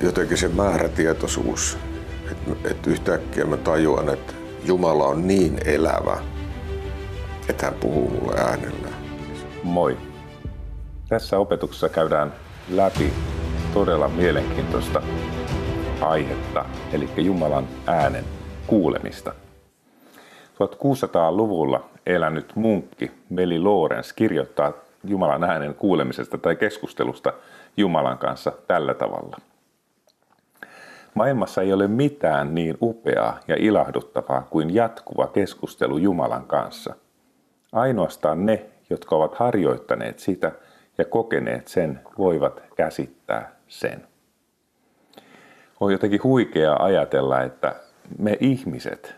jotenkin se määrätietoisuus, että, että yhtäkkiä mä tajuan, että Jumala on niin elävä, että hän puhuu mulle äänellä. Moi. Tässä opetuksessa käydään läpi todella mielenkiintoista aihetta, eli Jumalan äänen kuulemista. 1600-luvulla elänyt munkki Meli Lorenz kirjoittaa Jumalan äänen kuulemisesta tai keskustelusta Jumalan kanssa tällä tavalla. Maailmassa ei ole mitään niin upeaa ja ilahduttavaa kuin jatkuva keskustelu Jumalan kanssa. Ainoastaan ne, jotka ovat harjoittaneet sitä ja kokeneet sen, voivat käsittää sen. On jotenkin huikeaa ajatella, että me ihmiset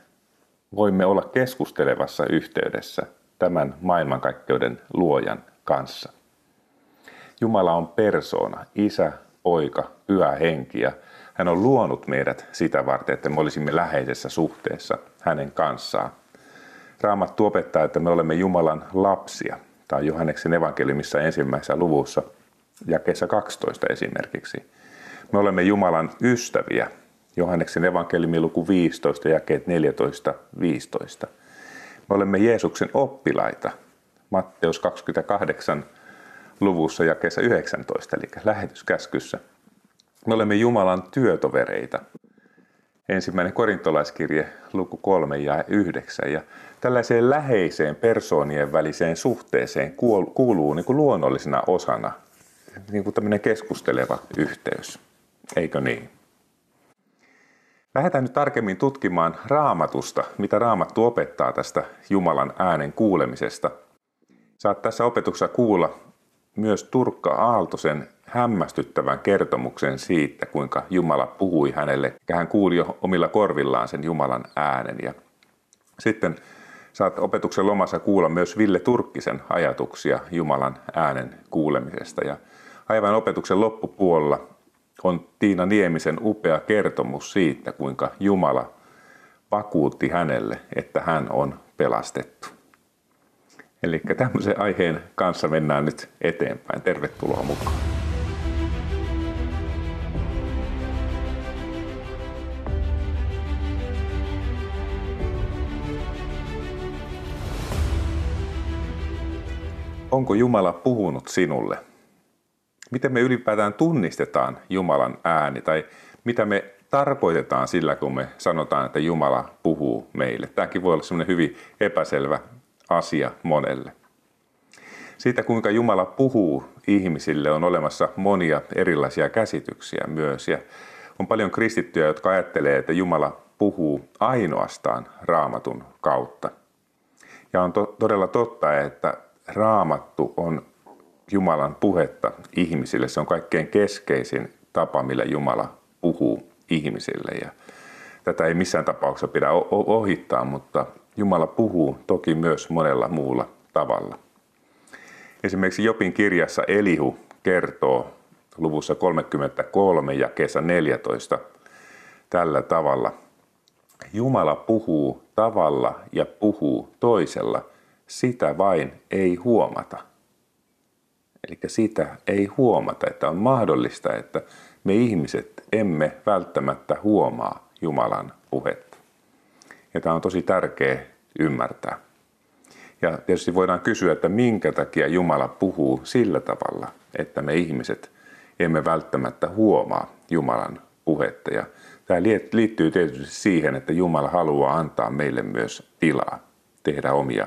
voimme olla keskustelevassa yhteydessä tämän maailmankaikkeuden luojan kanssa. Jumala on persoona, isä, poika, pyhä henki ja hän on luonut meidät sitä varten, että me olisimme läheisessä suhteessa hänen kanssaan. Raamattu opettaa, että me olemme Jumalan lapsia. Tämä on Johanneksen evankeliumissa ensimmäisessä luvussa, jakeessa 12 esimerkiksi. Me olemme Jumalan ystäviä. Johanneksen evankeliumi luku 15, jakeet 14-15. Me olemme Jeesuksen oppilaita. Matteus 28 luvussa jakeessa 19, eli lähetyskäskyssä. Me olemme Jumalan työtovereita. Ensimmäinen korintolaiskirje, luku 3 ja 9. Ja tällaiseen läheiseen persoonien väliseen suhteeseen kuuluu niin kuin luonnollisena osana niin kuin tämmöinen keskusteleva yhteys. Eikö niin? Lähdetään nyt tarkemmin tutkimaan raamatusta, mitä raamattu opettaa tästä Jumalan äänen kuulemisesta. Saat tässä opetuksessa kuulla myös Turkka Aaltosen hämmästyttävän kertomuksen siitä, kuinka Jumala puhui hänelle. Hän kuuli jo omilla korvillaan sen Jumalan äänen. Ja sitten saat opetuksen lomassa kuulla myös Ville Turkkisen ajatuksia Jumalan äänen kuulemisesta. Ja aivan opetuksen loppupuolella on Tiina Niemisen upea kertomus siitä, kuinka Jumala vakuutti hänelle, että hän on pelastettu. Eli tämmöisen aiheen kanssa mennään nyt eteenpäin. Tervetuloa mukaan. Onko Jumala puhunut sinulle? Miten me ylipäätään tunnistetaan Jumalan ääni tai mitä me tarkoitetaan sillä, kun me sanotaan, että Jumala puhuu meille? Tämäkin voi olla sellainen hyvin epäselvä asia monelle. Siitä, kuinka Jumala puhuu ihmisille, on olemassa monia erilaisia käsityksiä myös. Ja on paljon kristittyjä, jotka ajattelee, että Jumala puhuu ainoastaan raamatun kautta. Ja on to- todella totta, että raamattu on Jumalan puhetta ihmisille. Se on kaikkein keskeisin tapa, millä Jumala puhuu ihmisille. Ja tätä ei missään tapauksessa pidä ohittaa, mutta Jumala puhuu toki myös monella muulla tavalla. Esimerkiksi Jopin kirjassa Elihu kertoo luvussa 33 ja kesä 14 tällä tavalla. Jumala puhuu tavalla ja puhuu toisella, sitä vain ei huomata. Eli sitä ei huomata, että on mahdollista, että me ihmiset emme välttämättä huomaa Jumalan puhetta. Ja tämä on tosi tärkeä ymmärtää. Ja tietysti voidaan kysyä, että minkä takia Jumala puhuu sillä tavalla, että me ihmiset emme välttämättä huomaa Jumalan puhetta. Ja tämä liittyy tietysti siihen, että Jumala haluaa antaa meille myös tilaa tehdä omia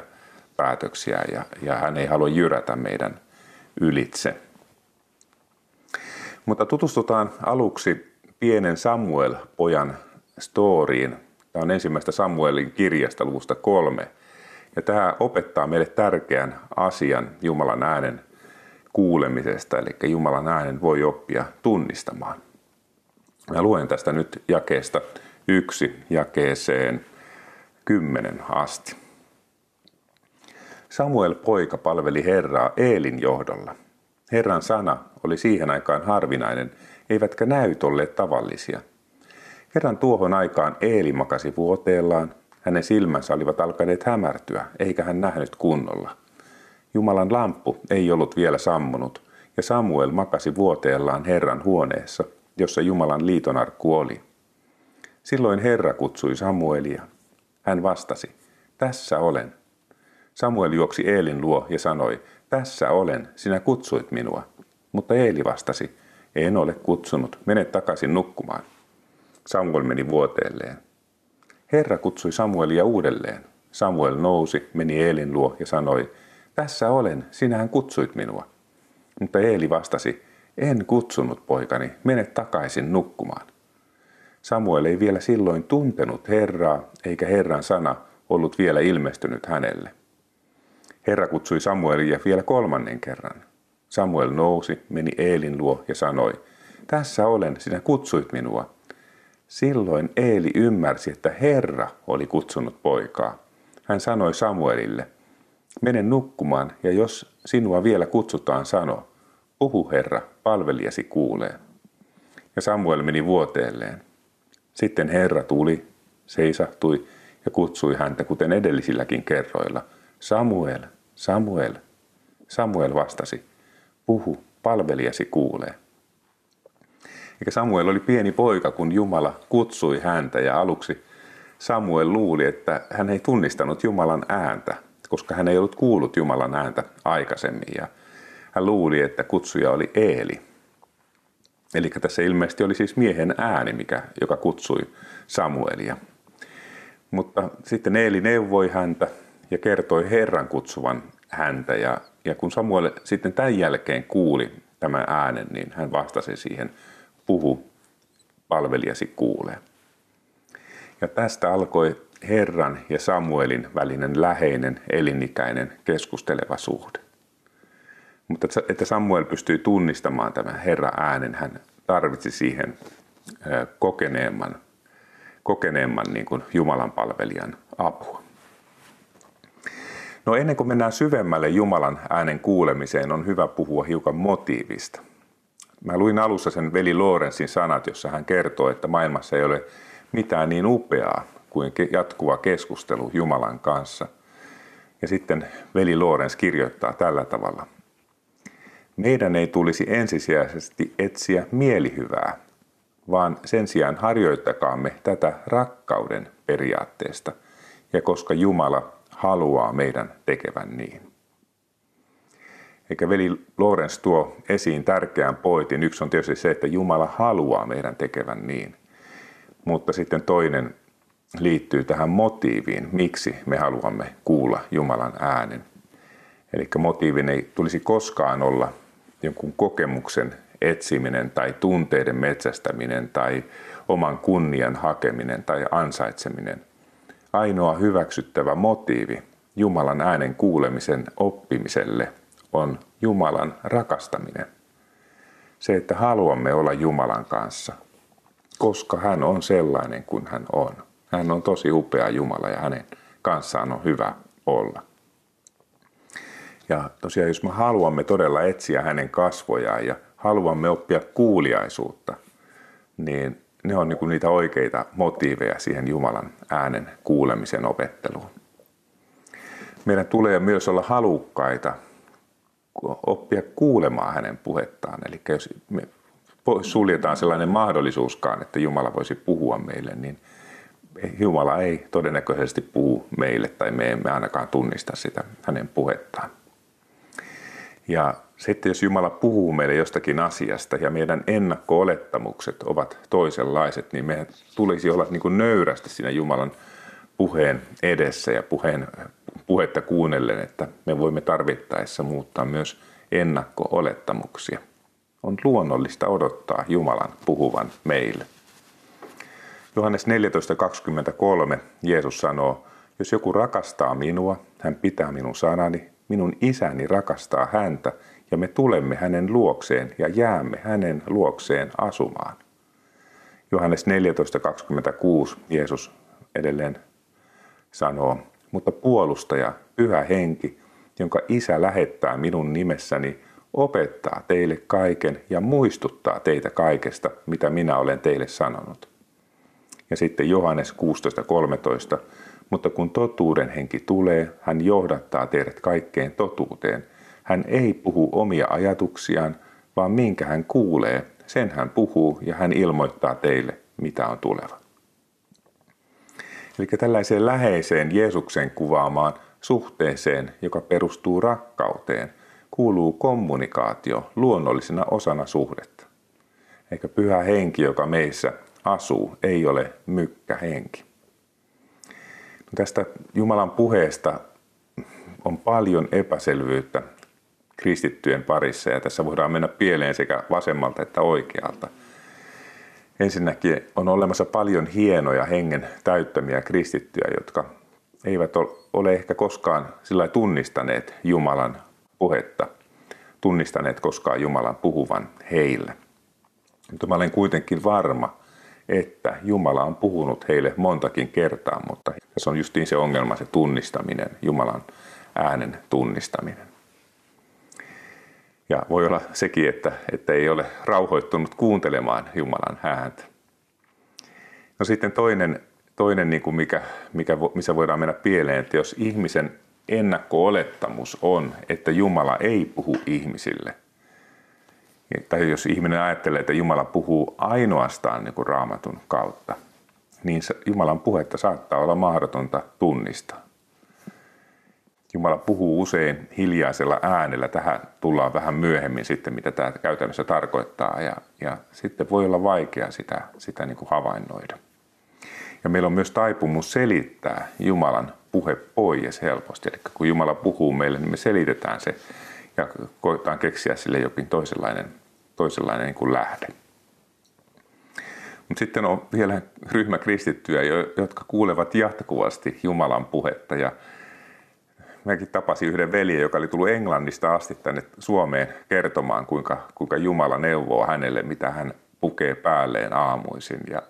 päätöksiä ja, ja hän ei halua jyrätä meidän ylitse. Mutta tutustutaan aluksi pienen Samuel-pojan storiin. Tämä on ensimmäistä Samuelin kirjasta luvusta kolme. Ja tämä opettaa meille tärkeän asian Jumalan äänen kuulemisesta, eli Jumalan äänen voi oppia tunnistamaan. Mä luen tästä nyt jakeesta yksi jakeeseen kymmenen asti. Samuel poika palveli Herraa Eelin johdolla. Herran sana oli siihen aikaan harvinainen, eivätkä näyt olleet tavallisia. Kerran tuohon aikaan Eeli makasi vuoteellaan, hänen silmänsä olivat alkaneet hämärtyä, eikä hän nähnyt kunnolla. Jumalan lamppu ei ollut vielä sammunut, ja Samuel makasi vuoteellaan Herran huoneessa, jossa Jumalan liitonarkku oli. Silloin Herra kutsui Samuelia. Hän vastasi, tässä olen. Samuel juoksi Eelin luo ja sanoi, tässä olen, sinä kutsuit minua. Mutta Eeli vastasi, en ole kutsunut, mene takaisin nukkumaan. Samuel meni vuoteelleen. Herra kutsui Samuelia uudelleen. Samuel nousi, meni Eelin luo ja sanoi, tässä olen, sinähän kutsuit minua. Mutta Eeli vastasi, en kutsunut poikani, mene takaisin nukkumaan. Samuel ei vielä silloin tuntenut Herraa, eikä Herran sana ollut vielä ilmestynyt hänelle. Herra kutsui Samuelia vielä kolmannen kerran. Samuel nousi, meni Eelin luo ja sanoi, tässä olen, sinä kutsuit minua. Silloin Eeli ymmärsi, että Herra oli kutsunut poikaa. Hän sanoi Samuelille, mene nukkumaan ja jos sinua vielä kutsutaan, sano, puhu Herra, palvelijasi kuulee. Ja Samuel meni vuoteelleen. Sitten Herra tuli, seisahtui ja kutsui häntä, kuten edellisilläkin kerroilla. Samuel, Samuel. Samuel vastasi, puhu, palvelijasi kuulee. Eikä Samuel oli pieni poika, kun Jumala kutsui häntä ja aluksi Samuel luuli, että hän ei tunnistanut Jumalan ääntä, koska hän ei ollut kuullut Jumalan ääntä aikaisemmin. Ja hän luuli, että kutsuja oli Eeli. Eli tässä ilmeisesti oli siis miehen ääni, mikä, joka kutsui Samuelia. Mutta sitten Eeli neuvoi häntä ja kertoi Herran kutsuvan häntä. Ja, ja kun Samuel sitten tämän jälkeen kuuli tämän äänen, niin hän vastasi siihen, puhu, palvelijasi kuulee. Ja tästä alkoi Herran ja Samuelin välinen läheinen, elinikäinen, keskusteleva suhde. Mutta että Samuel pystyi tunnistamaan tämän Herran äänen, hän tarvitsi siihen kokeneemman, kokeneemman niin kuin Jumalan palvelijan apua. No ennen kuin mennään syvemmälle Jumalan äänen kuulemiseen, on hyvä puhua hiukan motiivista. Mä luin alussa sen veli Lorensin sanat, jossa hän kertoo, että maailmassa ei ole mitään niin upeaa kuin jatkuva keskustelu Jumalan kanssa. Ja sitten veli Lorenz kirjoittaa tällä tavalla. Meidän ei tulisi ensisijaisesti etsiä mielihyvää, vaan sen sijaan harjoittakaamme tätä rakkauden periaatteesta, ja koska Jumala haluaa meidän tekevän niin. Eikä veli Lorenz tuo esiin tärkeän pointin. Yksi on tietysti se, että Jumala haluaa meidän tekevän niin. Mutta sitten toinen liittyy tähän motiiviin, miksi me haluamme kuulla Jumalan äänen. Eli motiivin ei tulisi koskaan olla jonkun kokemuksen etsiminen tai tunteiden metsästäminen tai oman kunnian hakeminen tai ansaitseminen. Ainoa hyväksyttävä motiivi Jumalan äänen kuulemisen oppimiselle on Jumalan rakastaminen. Se, että haluamme olla Jumalan kanssa, koska hän on sellainen kuin hän on. Hän on tosi upea Jumala ja hänen kanssaan on hyvä olla. Ja tosiaan, jos me haluamme todella etsiä hänen kasvojaan ja haluamme oppia kuuliaisuutta, niin ne on niin niitä oikeita motiiveja siihen Jumalan äänen kuulemisen opetteluun. Meidän tulee myös olla halukkaita oppia kuulemaan hänen puhettaan. Eli jos me suljetaan sellainen mahdollisuuskaan, että Jumala voisi puhua meille, niin Jumala ei todennäköisesti puhu meille tai me emme ainakaan tunnista sitä hänen puhettaan. Ja sitten jos Jumala puhuu meille jostakin asiasta ja meidän ennakko-olettamukset ovat toisenlaiset, niin meidän tulisi olla niin kuin nöyrästi siinä Jumalan puheen edessä ja puheen, puhetta kuunnellen, että me voimme tarvittaessa muuttaa myös ennakko-olettamuksia. On luonnollista odottaa Jumalan puhuvan meille. Johannes 14.23 Jeesus sanoo, jos joku rakastaa minua, hän pitää minun sanani, minun isäni rakastaa häntä ja me tulemme hänen luokseen ja jäämme hänen luokseen asumaan. Johannes 14.26 Jeesus edelleen sanoo, mutta puolustaja, pyhä henki, jonka isä lähettää minun nimessäni, opettaa teille kaiken ja muistuttaa teitä kaikesta, mitä minä olen teille sanonut. Ja sitten Johannes 16.13. Mutta kun totuuden henki tulee, hän johdattaa teidät kaikkeen totuuteen. Hän ei puhu omia ajatuksiaan, vaan minkä hän kuulee, sen hän puhuu ja hän ilmoittaa teille, mitä on tuleva. Eli tällaiseen läheiseen Jeesuksen kuvaamaan suhteeseen, joka perustuu rakkauteen, kuuluu kommunikaatio luonnollisena osana suhdetta. Eikä pyhä henki, joka meissä asuu, ei ole mykkä henki. No tästä Jumalan puheesta on paljon epäselvyyttä kristittyjen parissa ja tässä voidaan mennä pieleen sekä vasemmalta että oikealta. Ensinnäkin on olemassa paljon hienoja hengen täyttämiä kristittyjä, jotka eivät ole ehkä koskaan sillä tunnistaneet Jumalan puhetta, tunnistaneet koskaan Jumalan puhuvan heille. Mutta mä olen kuitenkin varma, että Jumala on puhunut heille montakin kertaa, mutta se on justiin se ongelma, se tunnistaminen, Jumalan äänen tunnistaminen. Ja voi olla sekin, että, että ei ole rauhoittunut kuuntelemaan Jumalan ääntä. No sitten toinen, toinen niin kuin mikä, mikä, missä voidaan mennä pieleen, että jos ihmisen ennakko-olettamus on, että Jumala ei puhu ihmisille, tai jos ihminen ajattelee, että Jumala puhuu ainoastaan niin kuin raamatun kautta, niin Jumalan puhetta saattaa olla mahdotonta tunnistaa. Jumala puhuu usein hiljaisella äänellä. Tähän tullaan vähän myöhemmin sitten, mitä tämä käytännössä tarkoittaa. Ja, ja sitten voi olla vaikea sitä, sitä niin kuin havainnoida. Ja meillä on myös taipumus selittää Jumalan puhe pois helposti. Eli kun Jumala puhuu meille, niin me selitetään se ja koetaan keksiä sille jokin toisenlainen, toisenlainen niin kuin lähde. Mutta sitten on vielä ryhmä kristittyjä, jotka kuulevat jatkuvasti Jumalan puhetta ja mäkin tapasin yhden veljen, joka oli tullut Englannista asti tänne Suomeen kertomaan, kuinka, kuinka Jumala neuvoo hänelle, mitä hän pukee päälleen aamuisin. Ja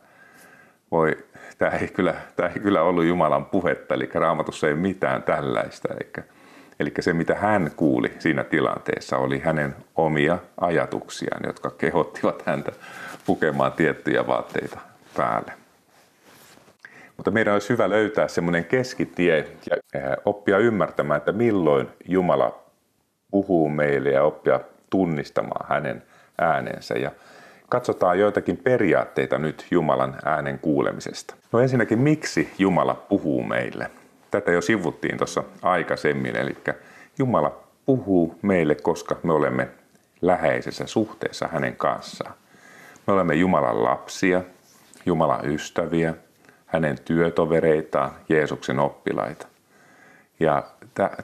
voi, tämä ei, kyllä, tämä ei kyllä ollut Jumalan puhetta, eli raamatussa ei mitään tällaista. Eli, eli se, mitä hän kuuli siinä tilanteessa, oli hänen omia ajatuksiaan, jotka kehottivat häntä pukemaan tiettyjä vaatteita päälle. Mutta meidän olisi hyvä löytää semmoinen keskitie ja oppia ymmärtämään, että milloin Jumala puhuu meille ja oppia tunnistamaan hänen äänensä. Ja katsotaan joitakin periaatteita nyt Jumalan äänen kuulemisesta. No ensinnäkin, miksi Jumala puhuu meille? Tätä jo sivuttiin tuossa aikaisemmin, eli Jumala puhuu meille, koska me olemme läheisessä suhteessa hänen kanssaan. Me olemme Jumalan lapsia, Jumalan ystäviä, hänen työtovereitaan, Jeesuksen oppilaita. Ja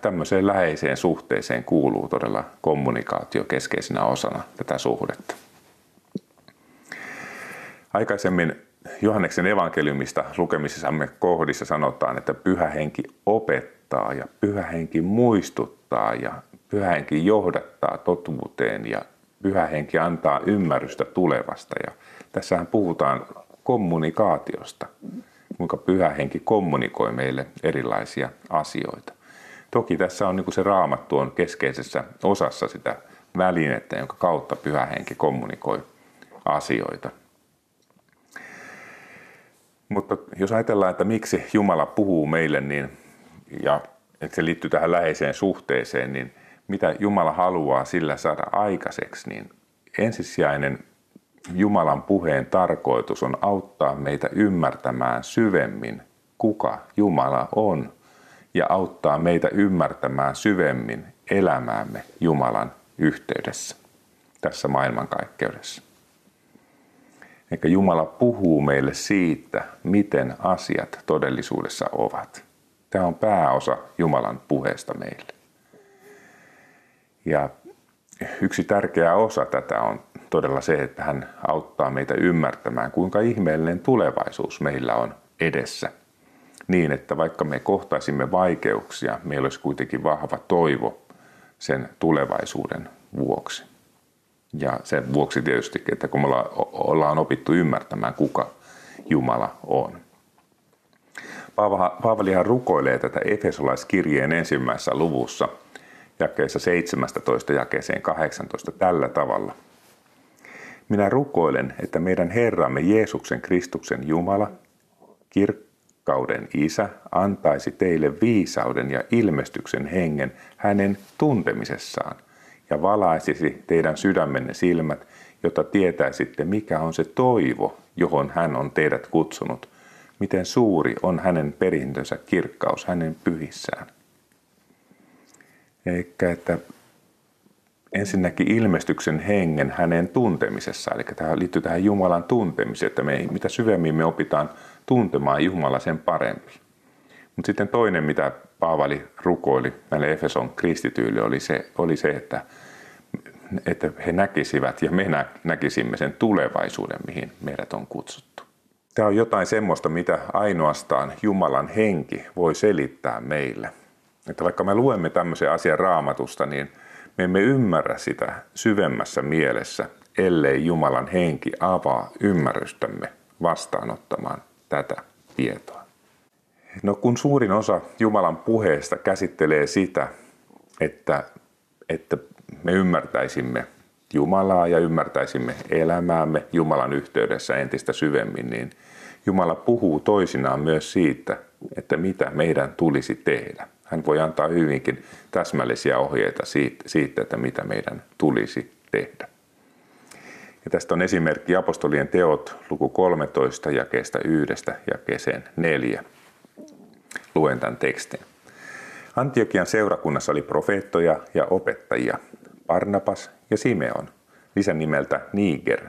tämmöiseen läheiseen suhteeseen kuuluu todella kommunikaatio keskeisenä osana tätä suhdetta. Aikaisemmin Johanneksen evankeliumista lukemisessamme kohdissa sanotaan, että pyhä henki opettaa ja pyhä henki muistuttaa ja pyhä henki johdattaa totuuteen ja pyhä henki antaa ymmärrystä tulevasta. Ja tässähän puhutaan kommunikaatiosta kuinka pyhä henki kommunikoi meille erilaisia asioita. Toki tässä on niin se raamattu on keskeisessä osassa sitä välinettä, jonka kautta pyhä henki kommunikoi asioita. Mutta jos ajatellaan, että miksi Jumala puhuu meille, niin, ja että se liittyy tähän läheiseen suhteeseen, niin mitä Jumala haluaa sillä saada aikaiseksi, niin ensisijainen Jumalan puheen tarkoitus on auttaa meitä ymmärtämään syvemmin, kuka Jumala on, ja auttaa meitä ymmärtämään syvemmin elämäämme Jumalan yhteydessä, tässä maailmankaikkeudessa. Eikä Jumala puhuu meille siitä, miten asiat todellisuudessa ovat. Tämä on pääosa Jumalan puheesta meille. Ja yksi tärkeä osa tätä on todella se, että hän auttaa meitä ymmärtämään, kuinka ihmeellinen tulevaisuus meillä on edessä. Niin, että vaikka me kohtaisimme vaikeuksia, meillä olisi kuitenkin vahva toivo sen tulevaisuuden vuoksi. Ja sen vuoksi tietysti, että kun me ollaan opittu ymmärtämään, kuka Jumala on. Paavalihan rukoilee tätä Efesolaiskirjeen ensimmäisessä luvussa – jakeessa 17 jakeeseen 18 tällä tavalla. Minä rukoilen, että meidän Herramme Jeesuksen Kristuksen Jumala, kirkkauden Isä, antaisi teille viisauden ja ilmestyksen hengen hänen tuntemisessaan ja valaisisi teidän sydämenne silmät, jotta tietäisitte, mikä on se toivo, johon hän on teidät kutsunut, miten suuri on hänen perintönsä kirkkaus hänen pyhissään. Eikä että ensinnäkin ilmestyksen hengen hänen tuntemisessa, eli tämä liittyy tähän Jumalan tuntemiseen, että me, mitä syvemmin me opitaan tuntemaan Jumala sen parempi. Mutta sitten toinen, mitä Paavali rukoili näille Efeson kristityille, oli se, oli se että, että he näkisivät ja me näkisimme sen tulevaisuuden, mihin meidät on kutsuttu. Tämä on jotain semmoista, mitä ainoastaan Jumalan henki voi selittää meille. Että vaikka me luemme tämmöisen asian raamatusta, niin me emme ymmärrä sitä syvemmässä mielessä, ellei Jumalan henki avaa ymmärrystämme vastaanottamaan tätä tietoa. No kun suurin osa Jumalan puheesta käsittelee sitä, että, että me ymmärtäisimme Jumalaa ja ymmärtäisimme elämäämme Jumalan yhteydessä entistä syvemmin, niin Jumala puhuu toisinaan myös siitä, että mitä meidän tulisi tehdä. Hän voi antaa hyvinkin täsmällisiä ohjeita siitä, että mitä meidän tulisi tehdä. Ja tästä on esimerkki apostolien teot luku 13 jakeesta yhdestä jakeeseen neljä. Luen tämän tekstin. Antiokian seurakunnassa oli profeettoja ja opettajia, Barnabas ja Simeon, lisän nimeltä Niger,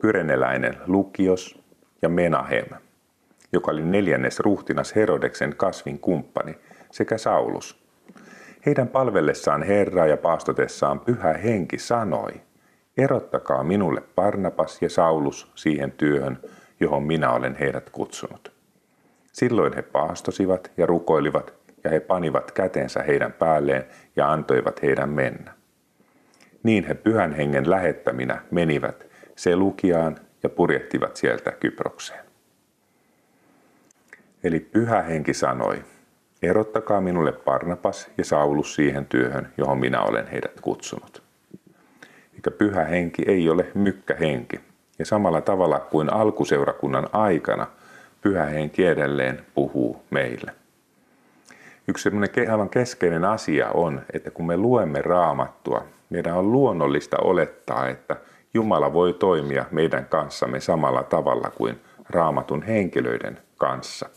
kyreneläinen Lukios ja Menahem, joka oli neljännes ruhtinas Herodeksen kasvin kumppani, sekä Saulus. Heidän palvellessaan Herraa ja paastotessaan pyhä henki sanoi, erottakaa minulle Barnabas ja Saulus siihen työhön, johon minä olen heidät kutsunut. Silloin he paastosivat ja rukoilivat, ja he panivat kätensä heidän päälleen ja antoivat heidän mennä. Niin he pyhän hengen lähettäminä menivät Selukiaan ja purjehtivat sieltä Kyprokseen. Eli pyhä henki sanoi, erottakaa minulle Barnabas ja Saulus siihen työhön, johon minä olen heidät kutsunut. Eikä pyhä henki ei ole mykkähenki. Ja samalla tavalla kuin alkuseurakunnan aikana – pyhä henki edelleen puhuu meille. Yksi sellainen aivan keskeinen asia on, että kun me luemme raamattua, meidän on luonnollista olettaa, että Jumala voi toimia meidän kanssamme samalla tavalla kuin raamatun henkilöiden kanssa.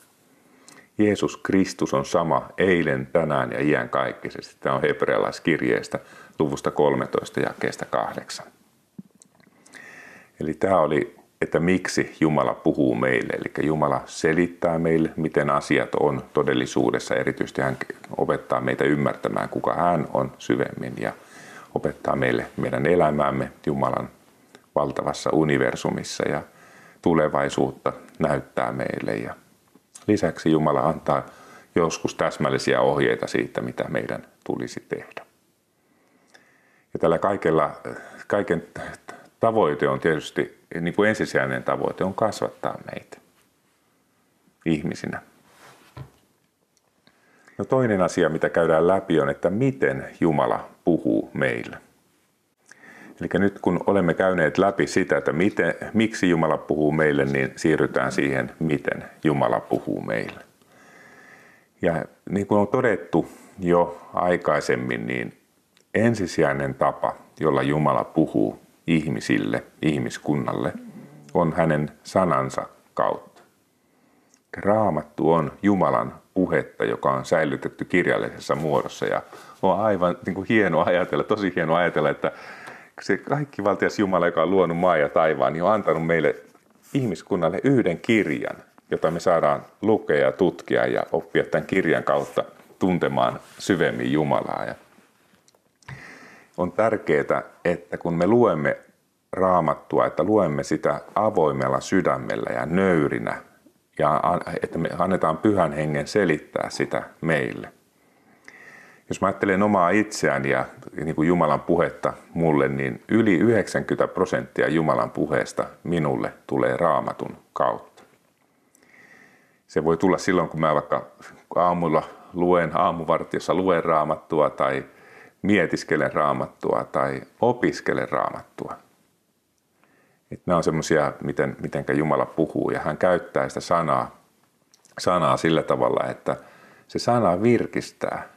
Jeesus Kristus on sama eilen, tänään ja iän kaikkisesti. Tämä on hebrealaiskirjeestä luvusta 13 jakeesta 8. Eli tämä oli että miksi Jumala puhuu meille. Eli Jumala selittää meille, miten asiat on todellisuudessa. Erityisesti hän opettaa meitä ymmärtämään, kuka hän on syvemmin ja opettaa meille meidän elämäämme Jumalan valtavassa universumissa ja tulevaisuutta näyttää meille. Ja lisäksi Jumala antaa joskus täsmällisiä ohjeita siitä, mitä meidän tulisi tehdä. Ja tällä kaikella, kaiken tavoite on tietysti, niin kuin ensisijainen tavoite on kasvattaa meitä ihmisinä. No toinen asia, mitä käydään läpi, on, että miten Jumala puhuu meille. Eli nyt kun olemme käyneet läpi sitä, että miten, miksi Jumala puhuu meille, niin siirrytään siihen, miten Jumala puhuu meille. Ja niin kuin on todettu jo aikaisemmin, niin ensisijainen tapa, jolla Jumala puhuu, ihmisille, ihmiskunnalle, on hänen sanansa kautta. Raamattu on Jumalan puhetta, joka on säilytetty kirjallisessa muodossa ja on aivan niin kuin hieno ajatella, tosi hieno ajatella, että se kaikki valtias Jumala, joka on luonut maa ja taivaan, niin on antanut meille ihmiskunnalle yhden kirjan, jota me saadaan lukea ja tutkia ja oppia tämän kirjan kautta tuntemaan syvemmin Jumalaa. Ja on tärkeää, että kun me luemme raamattua, että luemme sitä avoimella sydämellä ja nöyrinä ja että me annetaan pyhän hengen selittää sitä meille. Jos mä ajattelen omaa itseäni ja niin kuin Jumalan puhetta mulle, niin yli 90 prosenttia Jumalan puheesta minulle tulee raamatun kautta. Se voi tulla silloin, kun mä vaikka aamulla luen, aamuvartiossa luen raamattua tai mietiskelen raamattua tai opiskelen raamattua. Et nämä on semmoisia, miten, mitenkä Jumala puhuu ja hän käyttää sitä sanaa, sanaa sillä tavalla, että se sana virkistää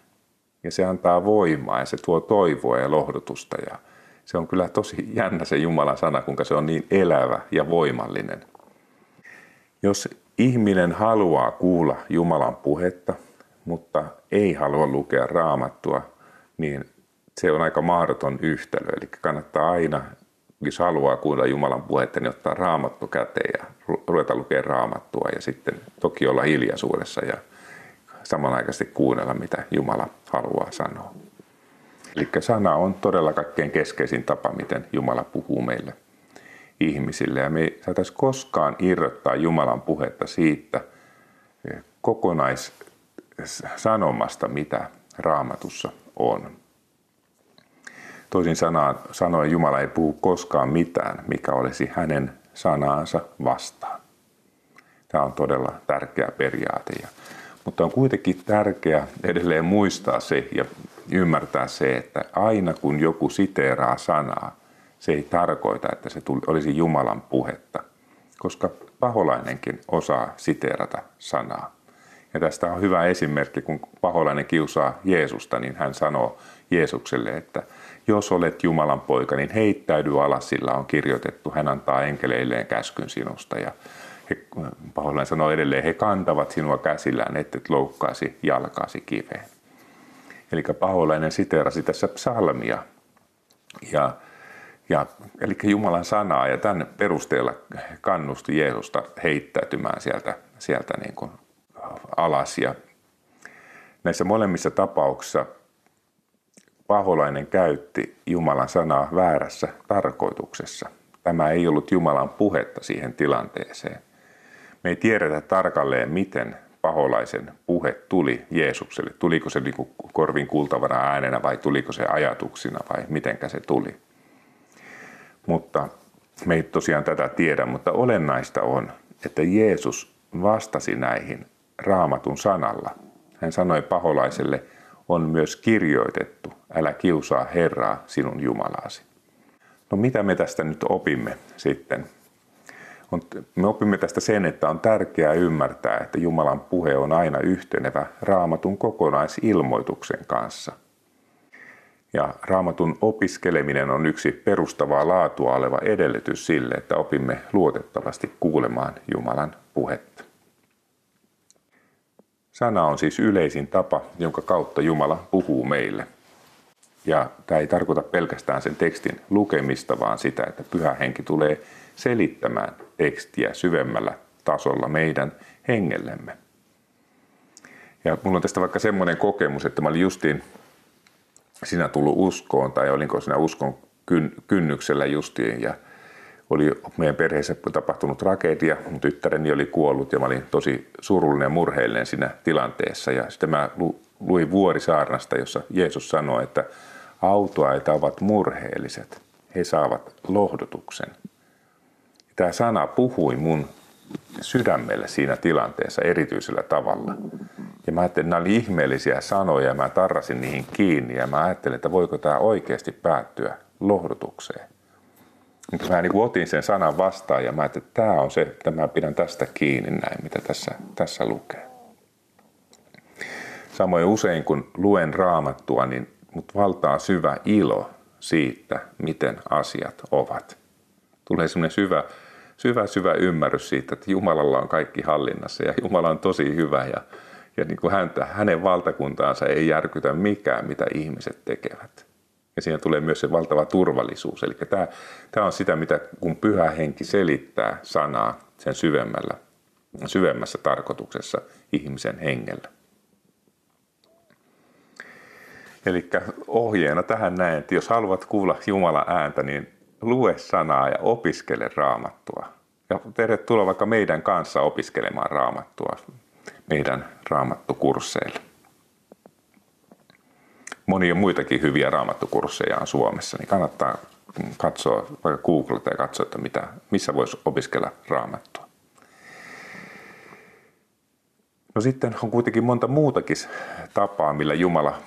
ja se antaa voimaa ja se tuo toivoa ja lohdutusta ja Se on kyllä tosi jännä se Jumalan sana, kuinka se on niin elävä ja voimallinen. Jos ihminen haluaa kuulla Jumalan puhetta, mutta ei halua lukea raamattua, niin se on aika mahdoton yhtälö. Eli kannattaa aina, jos haluaa kuulla Jumalan puhetta, niin ottaa raamattu käteen ja ruveta lukemaan raamattua ja sitten toki olla hiljaisuudessa ja samanaikaisesti kuunnella, mitä Jumala haluaa sanoa. Eli sana on todella kaikkein keskeisin tapa, miten Jumala puhuu meille ihmisille. Ja me ei saataisi koskaan irrottaa Jumalan puhetta siitä kokonaissanomasta, mitä raamatussa on. Toisin sanaan, sanoen Jumala ei puhu koskaan mitään, mikä olisi hänen sanaansa vastaan. Tämä on todella tärkeä periaate. Mutta on kuitenkin tärkeää edelleen muistaa se ja ymmärtää se, että aina kun joku siteeraa sanaa, se ei tarkoita, että se olisi Jumalan puhetta, koska paholainenkin osaa siteerata sanaa. Ja tästä on hyvä esimerkki, kun paholainen kiusaa Jeesusta, niin hän sanoo Jeesukselle, että jos olet Jumalan poika, niin heittäydy alas, sillä on kirjoitettu, hän antaa enkeleilleen käskyn sinusta. Ja he, paholainen sanoo edelleen, he kantavat sinua käsillään, et loukkaasi jalkaasi kiveen. Eli paholainen siteerasi tässä psalmia. Ja, ja, eli Jumalan sanaa ja tämän perusteella kannusti Jeesusta heittäytymään sieltä, sieltä niin kuin alas. Ja näissä molemmissa tapauksissa paholainen käytti Jumalan sanaa väärässä tarkoituksessa. Tämä ei ollut Jumalan puhetta siihen tilanteeseen. Me ei tiedetä tarkalleen, miten paholaisen puhe tuli Jeesukselle. Tuliko se niin korvin kuultavana äänenä vai tuliko se ajatuksina vai mitenkä se tuli. Mutta me ei tosiaan tätä tiedä, mutta olennaista on, että Jeesus vastasi näihin raamatun sanalla. Hän sanoi paholaiselle, on myös kirjoitettu, älä kiusaa Herraa sinun Jumalaasi. No mitä me tästä nyt opimme sitten? Me opimme tästä sen, että on tärkeää ymmärtää, että Jumalan puhe on aina yhtenevä raamatun kokonaisilmoituksen kanssa. Ja raamatun opiskeleminen on yksi perustavaa laatua oleva edellytys sille, että opimme luotettavasti kuulemaan Jumalan puhetta. Sana on siis yleisin tapa, jonka kautta Jumala puhuu meille. Ja tämä ei tarkoita pelkästään sen tekstin lukemista, vaan sitä, että pyhä henki tulee selittämään tekstiä syvemmällä tasolla meidän hengellemme. Ja mulla on tästä vaikka semmoinen kokemus, että mä olin justiin sinä tullut uskoon tai olinko sinä uskon kynnyksellä justiin ja oli meidän perheessä tapahtunut tragedia, mun tyttäreni oli kuollut ja mä olin tosi surullinen ja murheellinen siinä tilanteessa. Ja sitten mä luin Vuorisaarnasta, jossa Jeesus sanoi, että autoaita ovat murheelliset, he saavat lohdutuksen. Tämä sana puhui mun sydämelle siinä tilanteessa erityisellä tavalla. Ja mä ajattelin, että nämä oli ihmeellisiä sanoja ja mä tarrasin niihin kiinni ja mä ajattelin, että voiko tämä oikeasti päättyä lohdutukseen. Mutta mä niin otin sen sanan vastaan ja mä ajattelin, että tämä on se, että mä pidän tästä kiinni näin, mitä tässä, tässä lukee. Samoin usein kun luen raamattua, niin mut valtaa syvä ilo siitä, miten asiat ovat. Tulee semmoinen syvä, syvä, syvä ymmärrys siitä, että Jumalalla on kaikki hallinnassa ja Jumala on tosi hyvä ja, ja niin kuin häntä, hänen valtakuntaansa ei järkytä mikään, mitä ihmiset tekevät. Ja siinä tulee myös se valtava turvallisuus. Eli tämä, tämä on sitä, mitä kun pyhä henki selittää sanaa sen syvemmällä, syvemmässä tarkoituksessa ihmisen hengellä. Eli ohjeena tähän näin, että jos haluat kuulla Jumalan ääntä, niin lue sanaa ja opiskele raamattua. Ja tervetuloa vaikka meidän kanssa opiskelemaan raamattua meidän raamattukursseille monia muitakin hyviä raamattukursseja on Suomessa, niin kannattaa katsoa, vaikka googlata ja katsoa, että mitä, missä voisi opiskella raamattua. No sitten on kuitenkin monta muutakin tapaa, millä Jumala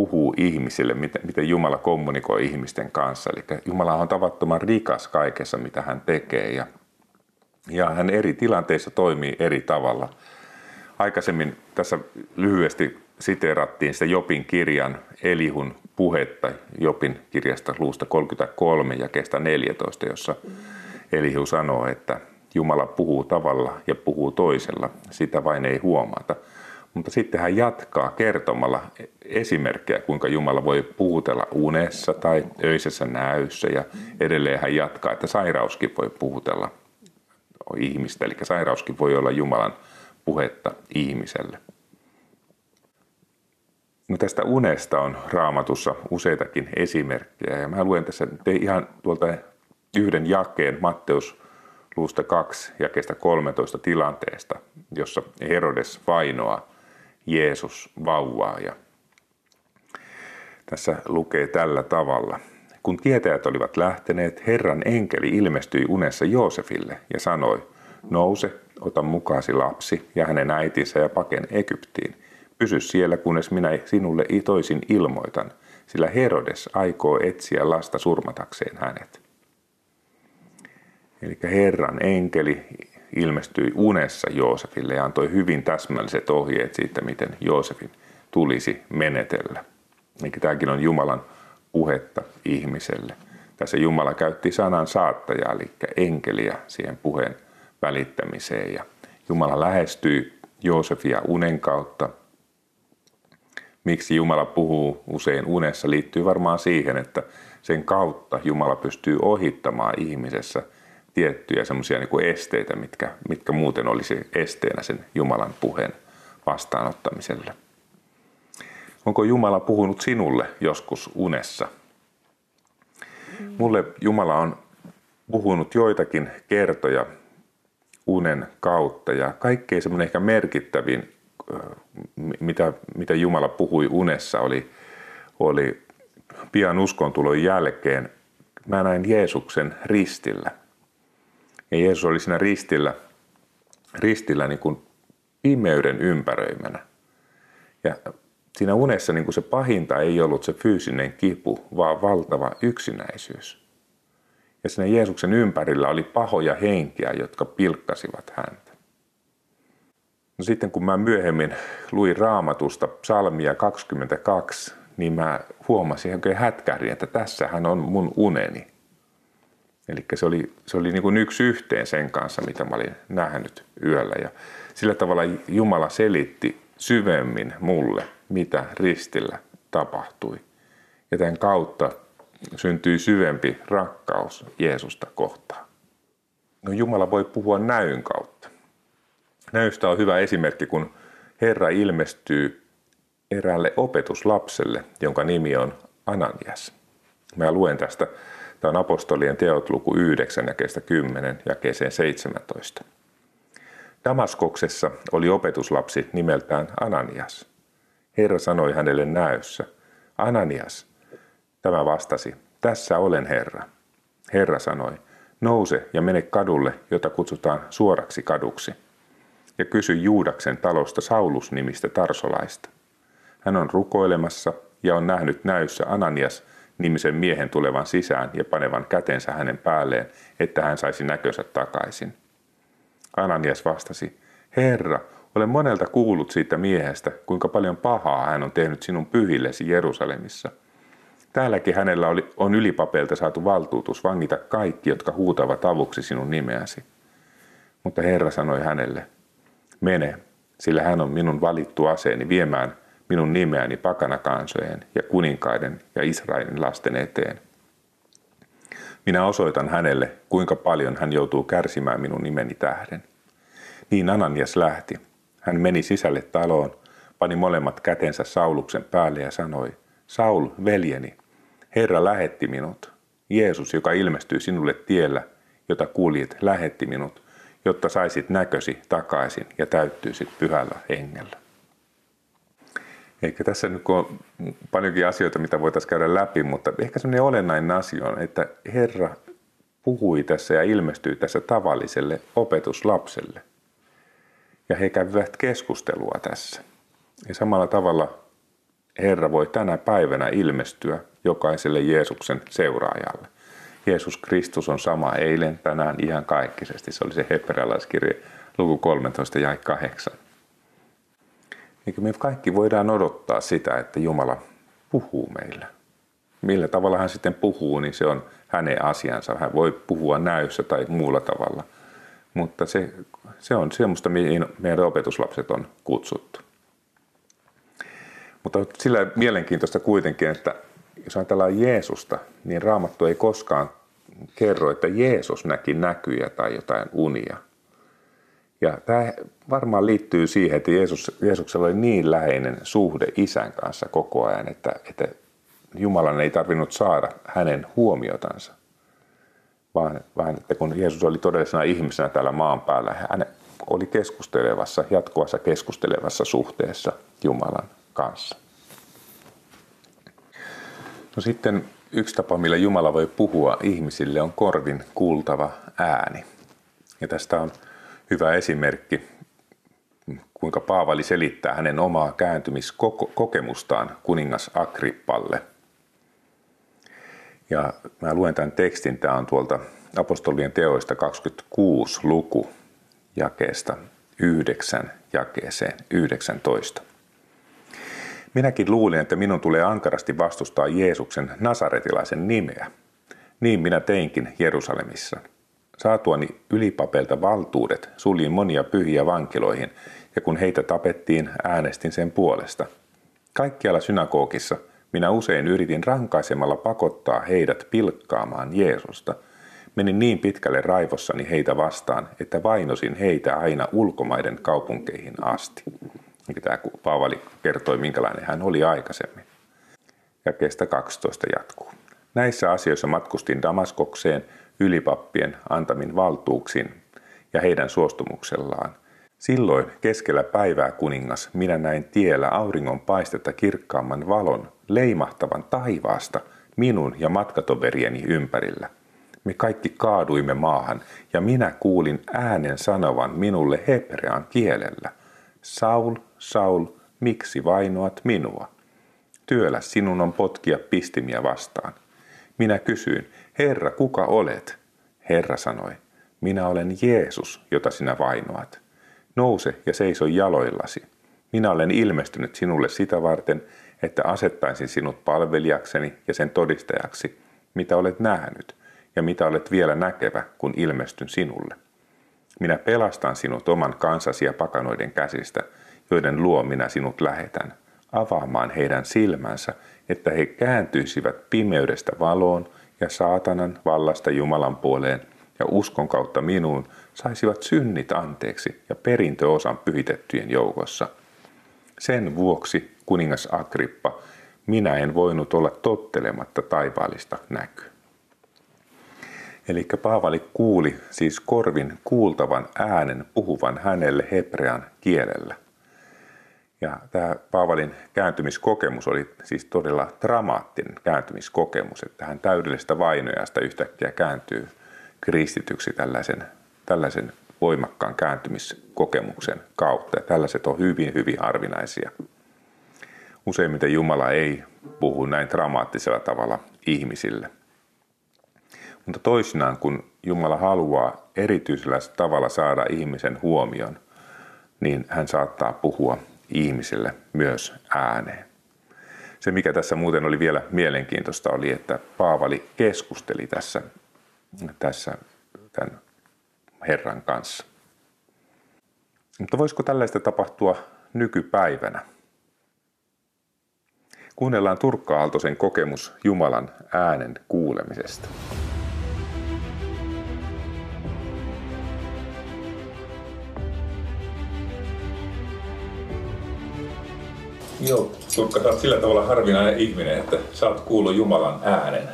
puhuu ihmisille, miten, Jumala kommunikoi ihmisten kanssa. Eli Jumala on tavattoman rikas kaikessa, mitä hän tekee ja, ja hän eri tilanteissa toimii eri tavalla. Aikaisemmin tässä lyhyesti siteerattiin sitä Jopin kirjan Elihun puhetta Jopin kirjasta luusta 33 ja kestä 14, jossa Elihu sanoo, että Jumala puhuu tavalla ja puhuu toisella, sitä vain ei huomata. Mutta sitten hän jatkaa kertomalla esimerkkejä, kuinka Jumala voi puhutella unessa tai öisessä näyssä. Ja edelleen hän jatkaa, että sairauskin voi puhutella ihmistä, eli sairauskin voi olla Jumalan puhetta ihmiselle. No tästä unesta on raamatussa useitakin esimerkkejä ja mä luen tässä tein ihan tuolta yhden jakeen Matteus luusta 2 jakeesta 13 tilanteesta, jossa Herodes vainoa Jeesus vauvaa ja tässä lukee tällä tavalla. Kun tietäjät olivat lähteneet, Herran enkeli ilmestyi unessa Joosefille ja sanoi, nouse, ota mukaasi lapsi ja hänen äitinsä ja paken Egyptiin. Pysy siellä, kunnes minä sinulle toisin ilmoitan, sillä Herodes aikoo etsiä lasta surmatakseen hänet. Eli Herran enkeli ilmestyi unessa Joosefille ja antoi hyvin täsmälliset ohjeet siitä, miten Joosefin tulisi menetellä. Eli tämäkin on Jumalan puhetta ihmiselle. Tässä Jumala käytti sanan saattaja, eli enkeliä siihen puheen välittämiseen. Ja Jumala lähestyi Joosefia unen kautta. Miksi Jumala puhuu usein unessa liittyy varmaan siihen, että sen kautta Jumala pystyy ohittamaan ihmisessä tiettyjä semmoisia niin esteitä, mitkä, mitkä muuten olisi esteenä sen Jumalan puheen vastaanottamiselle. Onko Jumala puhunut sinulle joskus unessa? Mulle Jumala on puhunut joitakin kertoja unen kautta ja kaikkein semmoinen ehkä merkittävin, mitä, mitä Jumala puhui unessa, oli, oli pian uskontulon jälkeen. Mä näin Jeesuksen ristillä. Ja Jeesus oli siinä ristillä, ristillä niin kuin pimeyden ympäröimänä. Ja siinä unessa niin kuin se pahinta ei ollut se fyysinen kipu, vaan valtava yksinäisyys. Ja siinä Jeesuksen ympärillä oli pahoja henkiä, jotka pilkkasivat häntä. No sitten kun mä myöhemmin luin raamatusta psalmia 22, niin mä huomasin oikein hätkähdin, että tässähän on mun uneni. Eli se oli, se oli niin kuin yksi yhteen sen kanssa, mitä mä olin nähnyt yöllä. Ja sillä tavalla Jumala selitti syvemmin mulle, mitä ristillä tapahtui. Ja tämän kautta syntyi syvempi rakkaus Jeesusta kohtaan. No Jumala voi puhua näyn kautta. Näystä on hyvä esimerkki, kun Herra ilmestyy eräälle opetuslapselle, jonka nimi on Ananias. Mä luen tästä. Tämä on apostolien teot luku 9 kestä 10 jakeeseen 17. Damaskoksessa oli opetuslapsi nimeltään Ananias. Herra sanoi hänelle näyssä, Ananias. Tämä vastasi, tässä olen Herra. Herra sanoi, nouse ja mene kadulle, jota kutsutaan suoraksi kaduksi. Ja kysy Juudaksen talosta Saulus nimistä Tarsolaista. Hän on rukoilemassa ja on nähnyt näyssä Ananias nimisen miehen tulevan sisään ja panevan kätensä hänen päälleen, että hän saisi näkönsä takaisin. Ananias vastasi, Herra, olen monelta kuullut siitä miehestä, kuinka paljon pahaa hän on tehnyt sinun pyhillesi Jerusalemissa. Täälläkin hänellä oli, on ylipapeilta saatu valtuutus vangita kaikki, jotka huutavat avuksi sinun nimeäsi. Mutta Herra sanoi hänelle, mene, sillä hän on minun valittu aseeni viemään minun nimeäni pakanakansojen ja kuninkaiden ja Israelin lasten eteen. Minä osoitan hänelle, kuinka paljon hän joutuu kärsimään minun nimeni tähden. Niin Ananias lähti. Hän meni sisälle taloon, pani molemmat kätensä Sauluksen päälle ja sanoi, Saul, veljeni, Herra lähetti minut. Jeesus, joka ilmestyi sinulle tiellä, jota kuljet, lähetti minut, jotta saisit näkösi takaisin ja täyttyisit pyhällä hengellä. Eikä tässä nyt on paljonkin asioita, mitä voitaisiin käydä läpi, mutta ehkä sellainen olennainen asia on, että Herra puhui tässä ja ilmestyi tässä tavalliselle opetuslapselle. Ja he kävivät keskustelua tässä. Ja samalla tavalla Herra voi tänä päivänä ilmestyä jokaiselle Jeesuksen seuraajalle. Jeesus Kristus on sama eilen, tänään, ihan kaikkisesti. Se oli se hebrealaiskirje luku 13 ja 8. Eikä me kaikki voidaan odottaa sitä, että Jumala puhuu meille. Millä tavalla hän sitten puhuu, niin se on hänen asiansa. Hän voi puhua näyssä tai muulla tavalla. Mutta se, se on semmoista, mihin meidän opetuslapset on kutsuttu. Mutta sillä mielenkiintoista kuitenkin, että jos ajatellaan Jeesusta, niin Raamattu ei koskaan kerro, että Jeesus näki näkyjä tai jotain unia. Ja tämä varmaan liittyy siihen, että Jeesus, Jeesuksella oli niin läheinen suhde isän kanssa koko ajan, että, että Jumalan ei tarvinnut saada hänen huomiotansa. Vaan, vaan että kun Jeesus oli todellisena ihmisenä täällä maan päällä, hän oli keskustelevassa, jatkuvassa keskustelevassa suhteessa Jumalan kanssa. No sitten yksi tapa, millä Jumala voi puhua ihmisille, on korvin kuultava ääni. Ja tästä on hyvä esimerkki, kuinka Paavali selittää hänen omaa kääntymiskokemustaan kuningas Agrippalle. Ja mä luen tämän tekstin, tämä on tuolta apostolien teoista 26 luku jakeesta 9 jakeeseen 19. Minäkin luulin, että minun tulee ankarasti vastustaa Jeesuksen nasaretilaisen nimeä. Niin minä teinkin Jerusalemissa. Saatuani ylipapelta valtuudet, suljin monia pyhiä vankiloihin, ja kun heitä tapettiin, äänestin sen puolesta. Kaikkialla synagogissa minä usein yritin rankaisemalla pakottaa heidät pilkkaamaan Jeesusta. Menin niin pitkälle raivossani heitä vastaan, että vainosin heitä aina ulkomaiden kaupunkeihin asti tämä Paavali kertoi, minkälainen hän oli aikaisemmin. Ja kestä 12 jatkuu. Näissä asioissa matkustin Damaskokseen ylipappien antamin valtuuksin ja heidän suostumuksellaan. Silloin keskellä päivää kuningas minä näin tiellä auringon paistetta kirkkaamman valon leimahtavan taivaasta minun ja matkatoverieni ympärillä. Me kaikki kaaduimme maahan ja minä kuulin äänen sanovan minulle hebrean kielellä. Saul, Saul, miksi vainoat minua? Työllä sinun on potkia pistimiä vastaan. Minä kysyin, Herra, kuka olet? Herra sanoi, minä olen Jeesus, jota sinä vainoat. Nouse ja seiso jaloillasi. Minä olen ilmestynyt sinulle sitä varten, että asettaisin sinut palvelijakseni ja sen todistajaksi, mitä olet nähnyt ja mitä olet vielä näkevä, kun ilmestyn sinulle. Minä pelastan sinut oman kansasi ja pakanoiden käsistä – joiden luo minä sinut lähetän, avaamaan heidän silmänsä, että he kääntyisivät pimeydestä valoon ja saatanan vallasta Jumalan puoleen ja uskon kautta minuun saisivat synnit anteeksi ja perintöosan pyhitettyjen joukossa. Sen vuoksi, kuningas Agrippa, minä en voinut olla tottelematta taivaallista näkyä. Eli Paavali kuuli siis korvin kuultavan äänen puhuvan hänelle hebrean kielellä – ja tämä Paavalin kääntymiskokemus oli siis todella dramaattinen kääntymiskokemus, että hän täydellistä vainojasta yhtäkkiä kääntyy kristityksi tällaisen, tällaisen voimakkaan kääntymiskokemuksen kautta. Ja tällaiset on hyvin, hyvin harvinaisia. Useimmiten Jumala ei puhu näin dramaattisella tavalla ihmisille. Mutta toisinaan, kun Jumala haluaa erityisellä tavalla saada ihmisen huomion, niin hän saattaa puhua ihmisille myös ääneen. Se, mikä tässä muuten oli vielä mielenkiintoista, oli, että Paavali keskusteli tässä, tässä tämän Herran kanssa. Mutta voisiko tällaista tapahtua nykypäivänä? Kuunnellaan Turkka Aaltosen kokemus Jumalan äänen kuulemisesta. Joo, Turkka, sä oot sillä tavalla harvinainen ihminen, että sä oot kuullut Jumalan äänen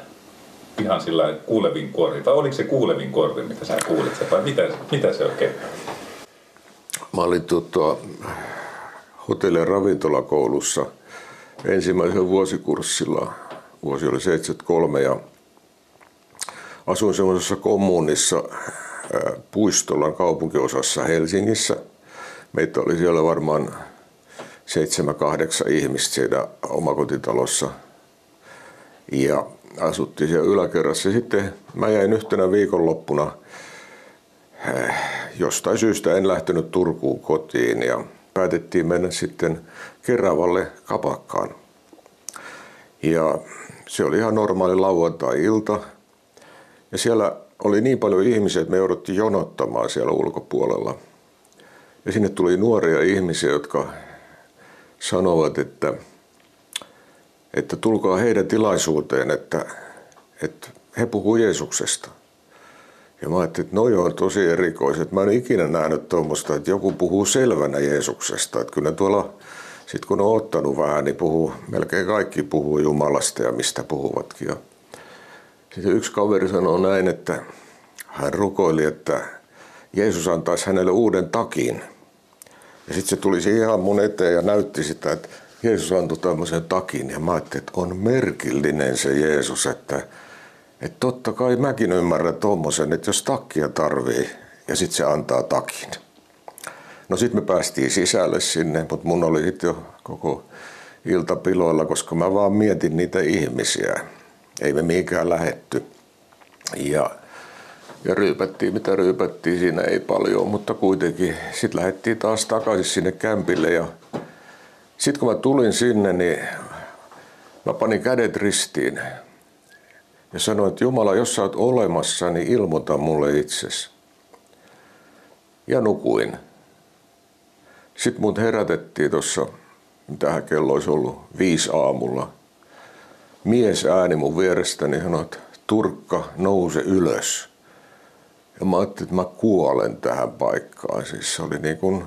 ihan sillä kuulevin korvi. Vai oliko se kuulevin korvi, mitä sä kuulit? Vai mitä, mitä se oikein? Mä olin tuota, hotelli- ja ravintolakoulussa ensimmäisellä vuosikurssilla. Vuosi oli 73 ja asuin semmoisessa kommunissa Puistolan kaupunkiosassa Helsingissä. Meitä oli siellä varmaan seitsemän, kahdeksan ihmistä siinä omakotitalossa. Ja asuttiin siellä yläkerrassa. Sitten mä jäin yhtenä viikonloppuna, eh, jostain syystä en lähtenyt Turkuun kotiin ja päätettiin mennä sitten Keravalle kapakkaan. Ja se oli ihan normaali lauantai-ilta. Ja siellä oli niin paljon ihmisiä, että me jouduttiin jonottamaan siellä ulkopuolella. Ja sinne tuli nuoria ihmisiä, jotka sanovat, että, että tulkaa heidän tilaisuuteen, että, että he puhuu Jeesuksesta. Ja mä ajattelin, että noi on tosi erikoiset. Mä en ikinä nähnyt tuommoista, että joku puhuu selvänä Jeesuksesta. Että kyllä tuolla, sit kun on ottanut vähän, niin puhuu, melkein kaikki puhuu Jumalasta ja mistä puhuvatkin. Ja sitten yksi kaveri sanoi näin, että hän rukoili, että Jeesus antaisi hänelle uuden takin. Ja sitten se tuli ihan mun eteen ja näytti sitä, että Jeesus antoi tämmöisen takin. Ja mä ajattelin, että on merkillinen se Jeesus, että että totta kai mäkin ymmärrän tuommoisen, että jos takkia tarvii ja sitten se antaa takin. No sitten me päästiin sisälle sinne, mutta mun oli sitten jo koko ilta piloilla, koska mä vaan mietin niitä ihmisiä. Ei me mihinkään lähetty. Ja, ja ryypättiin mitä ryypättiin, siinä ei paljon, mutta kuitenkin. Sitten lähdettiin taas takaisin sinne kämpille ja sitten kun mä tulin sinne, niin mä panin kädet ristiin ja sanoi, että Jumala, jos sä oot olemassa, niin ilmoita mulle itsesi. Ja nukuin. Sitten mut herätettiin tuossa, mitähän kello olisi ollut, viisi aamulla. Mies ääni mun vierestäni sanoi, että Turkka, nouse ylös. Ja mä ajattelin, että mä kuolen tähän paikkaan. Siis se oli niin kuin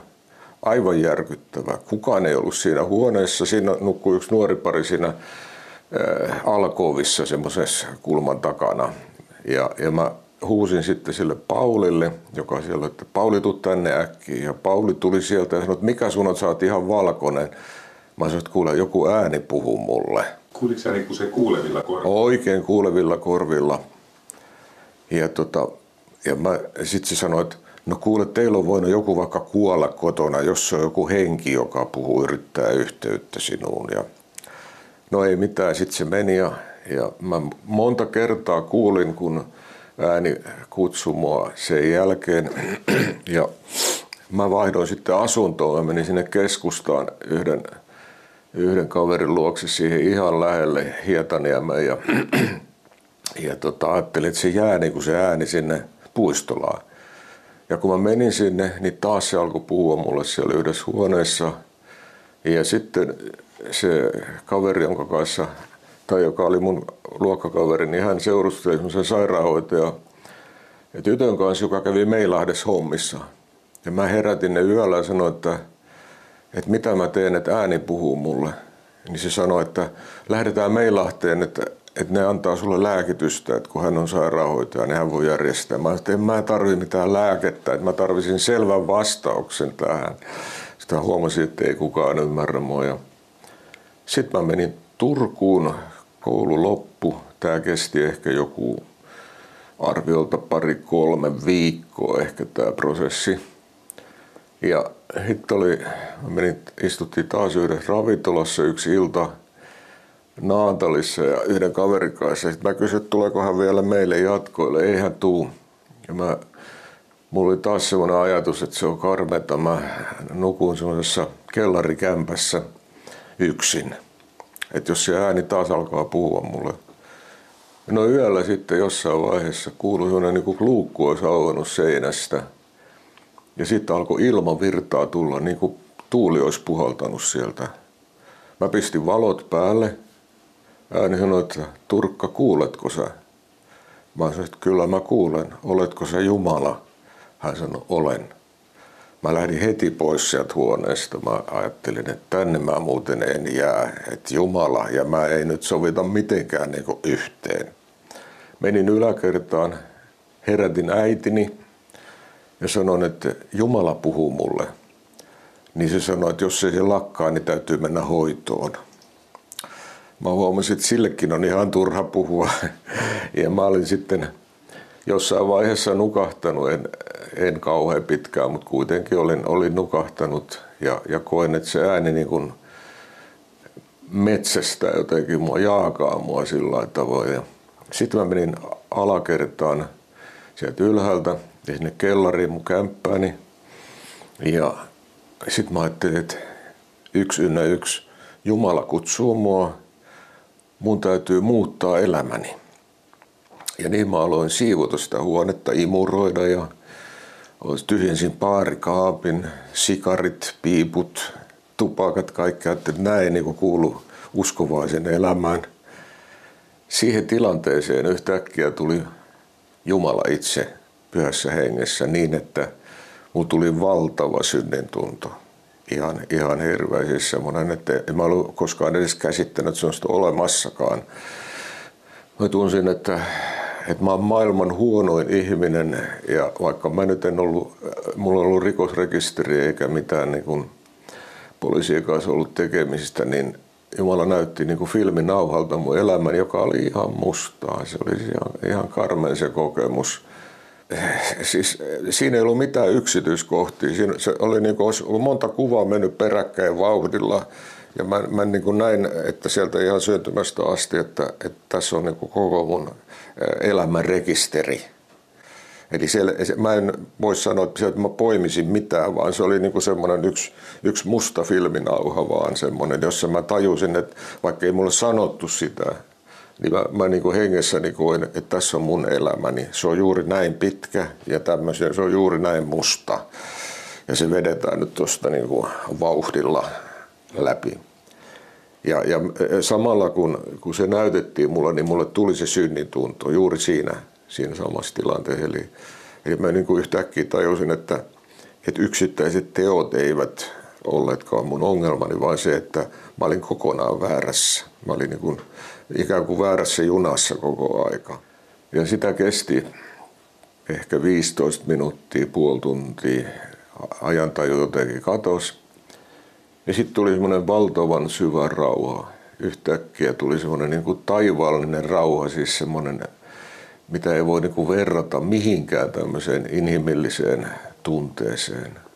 aivan järkyttävä. Kukaan ei ollut siinä huoneessa. Siinä nukkui yksi nuori pari siinä Äh, alkoovissa semmoisessa kulman takana. Ja, ja mä huusin sitten sille Paulille, joka siellä, että Pauli tuu tänne äkkiä. Ja Pauli tuli sieltä ja sanoi, että mikä sun on, sä oot ihan valkoinen. Mä sanoin, että kuule, joku ääni puhuu mulle. Kuuliko sä niin se kuulevilla korvilla? Oikein kuulevilla korvilla. Ja, tota, ja sitten se sanoi, että no kuule, teillä on voinut joku vaikka kuolla kotona, jos on joku henki, joka puhuu, yrittää yhteyttä sinuun. Ja No ei mitään, sitten se meni ja, ja mä monta kertaa kuulin, kun ääni kutsui mua sen jälkeen. Ja mä vaihdoin sitten asuntoon, mä menin sinne keskustaan yhden, yhden kaverin luokse siihen ihan lähelle Hietaniemen ja, ja tota, ajattelin, että se jää niin kuin se ääni sinne puistolaan. Ja kun mä menin sinne, niin taas se alkoi puhua mulle siellä yhdessä huoneessa. Ja sitten se kaveri, jonka kanssa, tai joka oli mun luokkakaveri, niin hän seurusteli semmoisen sairaanhoitaja ja tytön kanssa, joka kävi Meilahdessa hommissa. Ja mä herätin ne yöllä ja sanoin, että, että mitä mä teen, että ääni puhuu mulle. Niin se sanoi, että lähdetään Meilahteen, että, että ne antaa sulle lääkitystä, että kun hän on sairaanhoitaja, niin hän voi järjestää. Mä että en mä tarvi mitään lääkettä, että mä tarvisin selvän vastauksen tähän. Sitä huomasin, että ei kukaan ymmärrä mua. Sitten mä menin Turkuun, koulu loppu. Tämä kesti ehkä joku arviolta pari-kolme viikkoa ehkä tämä prosessi. Ja sitten oli, menin, istuttiin taas yhdessä ravintolassa yksi ilta Naantalissa ja yhden kaverin kanssa. Sitten mä kysyin, että tuleeko hän vielä meille jatkoille. Ei hän tuu. Ja mä, mulla oli taas semmoinen ajatus, että se on karmeta. Mä nukun semmoisessa kellarikämpässä – yksin. Että jos se ääni taas alkaa puhua mulle. No yöllä sitten jossain vaiheessa kuului sellainen niin luukku olisi auennut seinästä. Ja sitten alkoi ilman virtaa tulla, niin kuin tuuli olisi puhaltanut sieltä. Mä pistin valot päälle. Ääni sanoi, että Turkka, kuuletko sä? Mä sanoin, että kyllä mä kuulen. Oletko sä Jumala? Hän sanoi, olen mä lähdin heti pois sieltä huoneesta. Mä ajattelin, että tänne mä muuten en jää, että Jumala ja mä ei nyt sovita mitenkään niin yhteen. Menin yläkertaan, herätin äitini ja sanoin, että Jumala puhuu mulle. Niin se sanoi, että jos ei se lakkaa, niin täytyy mennä hoitoon. Mä huomasin, että sillekin on ihan turha puhua. Ja mä olin sitten jossain vaiheessa nukahtanut, en, en kauhean pitkään, mutta kuitenkin olin, olin nukahtanut ja, ja koen, että se ääni niin kuin metsästä jotenkin mua jaakaa mua sillä tavoin. Sitten mä menin alakertaan sieltä ylhäältä ja sinne kellariin mun kämppääni. Ja sitten mä ajattelin, että yksi ynnä yksi Jumala kutsuu mua mun täytyy muuttaa elämäni. Ja niin mä aloin siivota sitä huonetta, imuroida ja tyhjensin paarikaapin, sikarit, piiput, tupakat, kaikki että näin niin kuulu uskovaisen elämään. Siihen tilanteeseen yhtäkkiä tuli Jumala itse pyhässä hengessä niin, että mulla tuli valtava synnin tunto. Ihan, ihan hirveä siis semmoinen, että en mä ollut koskaan edes käsittänyt sellaista olemassakaan. Mä tunsin, että, että mä oon maailman huonoin ihminen ja vaikka mä nyt en ollut, mulla on ollut rikosrekisteri eikä mitään niin kuin poliisien kanssa ollut tekemistä, niin Jumala näytti niin kuin filminauhalta mun elämän, joka oli ihan mustaa. Se oli ihan, ihan karmen se kokemus. Siis, siinä ei ollut mitään yksityiskohtia. Siinä, se oli niin kuin, monta kuvaa mennyt peräkkäin vauhdilla. Ja mä, mä niin kuin näin, että sieltä ihan syntymästä asti, että, että tässä on niin kuin koko mun elämän rekisteri. Eli siellä, mä en voi sanoa, että mä poimisin mitään, vaan se oli niinku semmoinen yksi, yksi musta filminauha vaan semmoinen, jossa mä tajusin, että vaikka ei mulle sanottu sitä, niin mä, mä niin kuin hengessäni koin, että tässä on mun elämäni. Se on juuri näin pitkä ja tämmöisiä, se on juuri näin musta. Ja se vedetään nyt tuosta niin kuin vauhdilla läpi. Ja, ja samalla kun, kun se näytettiin mulle, niin mulle tuli se synnin tunto juuri siinä siinä samassa tilanteessa. Eli, eli mä niin kuin yhtäkkiä tajusin, että, että yksittäiset teot eivät olleetkaan mun ongelmani, vaan se, että mä olin kokonaan väärässä. Mä olin niin kuin, ikään kuin väärässä junassa koko aika. Ja sitä kesti ehkä 15 minuuttia, puoli tuntia. Ajantaju jotenkin katosi. Ja sitten tuli semmoinen valtavan syvä rauha. Yhtäkkiä tuli semmoinen niin kuin taivaallinen rauha, siis semmoinen mitä ei voi niin verrata mihinkään tämmöiseen inhimilliseen tunteeseen.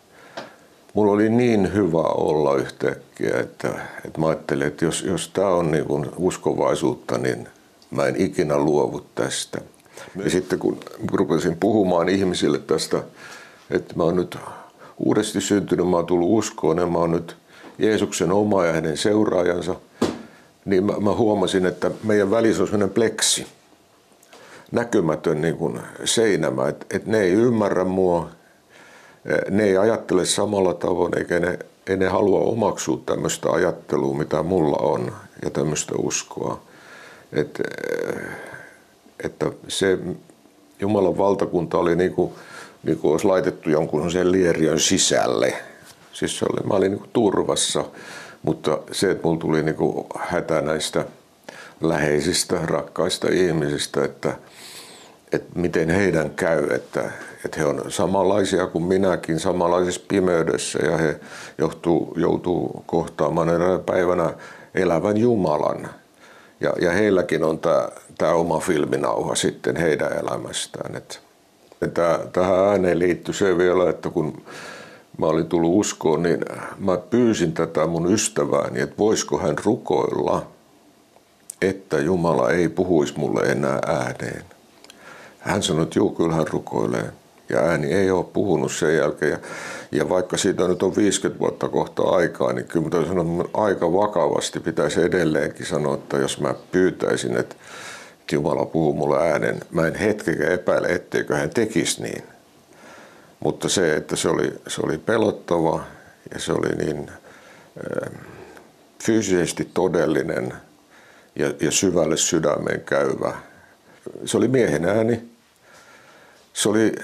Mulla oli niin hyvä olla yhtäkkiä, että, että mä ajattelin, että jos, jos tämä on niin uskovaisuutta, niin mä en ikinä luovu tästä. Ja sitten kun rupesin puhumaan ihmisille tästä, että mä oon nyt uudesti syntynyt, mä oon tullut uskoon ja mä oon nyt Jeesuksen oma ja hänen seuraajansa, niin mä, mä huomasin, että meidän välissä on sellainen pleksi – näkymätön niin kuin seinämä, että et ne ei ymmärrä mua, ne ei ajattele samalla tavoin eikä ne, ei ne halua omaksua tämmöistä ajattelua, mitä mulla on ja tämmöistä uskoa. Et, että se Jumalan valtakunta oli niin kuin, niin kuin olisi laitettu jonkun sen lieriön sisälle. Siis se oli, mä olin niin kuin turvassa, mutta se, että mulla tuli niin kuin hätä näistä läheisistä, rakkaista ihmisistä, että – että miten heidän käy, että, että he on samanlaisia kuin minäkin, samanlaisessa pimeydessä ja he johtuu, joutuu kohtaamaan eräänä päivänä elävän Jumalan. Ja, ja heilläkin on tämä, tämä oma filminauha sitten heidän elämästään. Että, tähän ääneen liittyy se vielä, että kun mä olin tullut uskoon, niin mä pyysin tätä mun ystävääni, että voisiko hän rukoilla, että Jumala ei puhuisi mulle enää ääneen. Hän sanoi, että juu, kyllä hän rukoilee. Ja ääni ei ole puhunut sen jälkeen. Ja, ja vaikka siitä nyt on 50 vuotta kohta aikaa, niin kyllä mä sanoa, aika vakavasti pitäisi edelleenkin sanoa, että jos mä pyytäisin, että Jumala puhuu mulle äänen, mä en hetkekä epäile, etteikö hän tekisi niin. Mutta se, että se oli, se oli pelottava ja se oli niin äh, fyysisesti todellinen ja, ja syvälle sydämeen käyvä. Se oli miehen ääni, se oli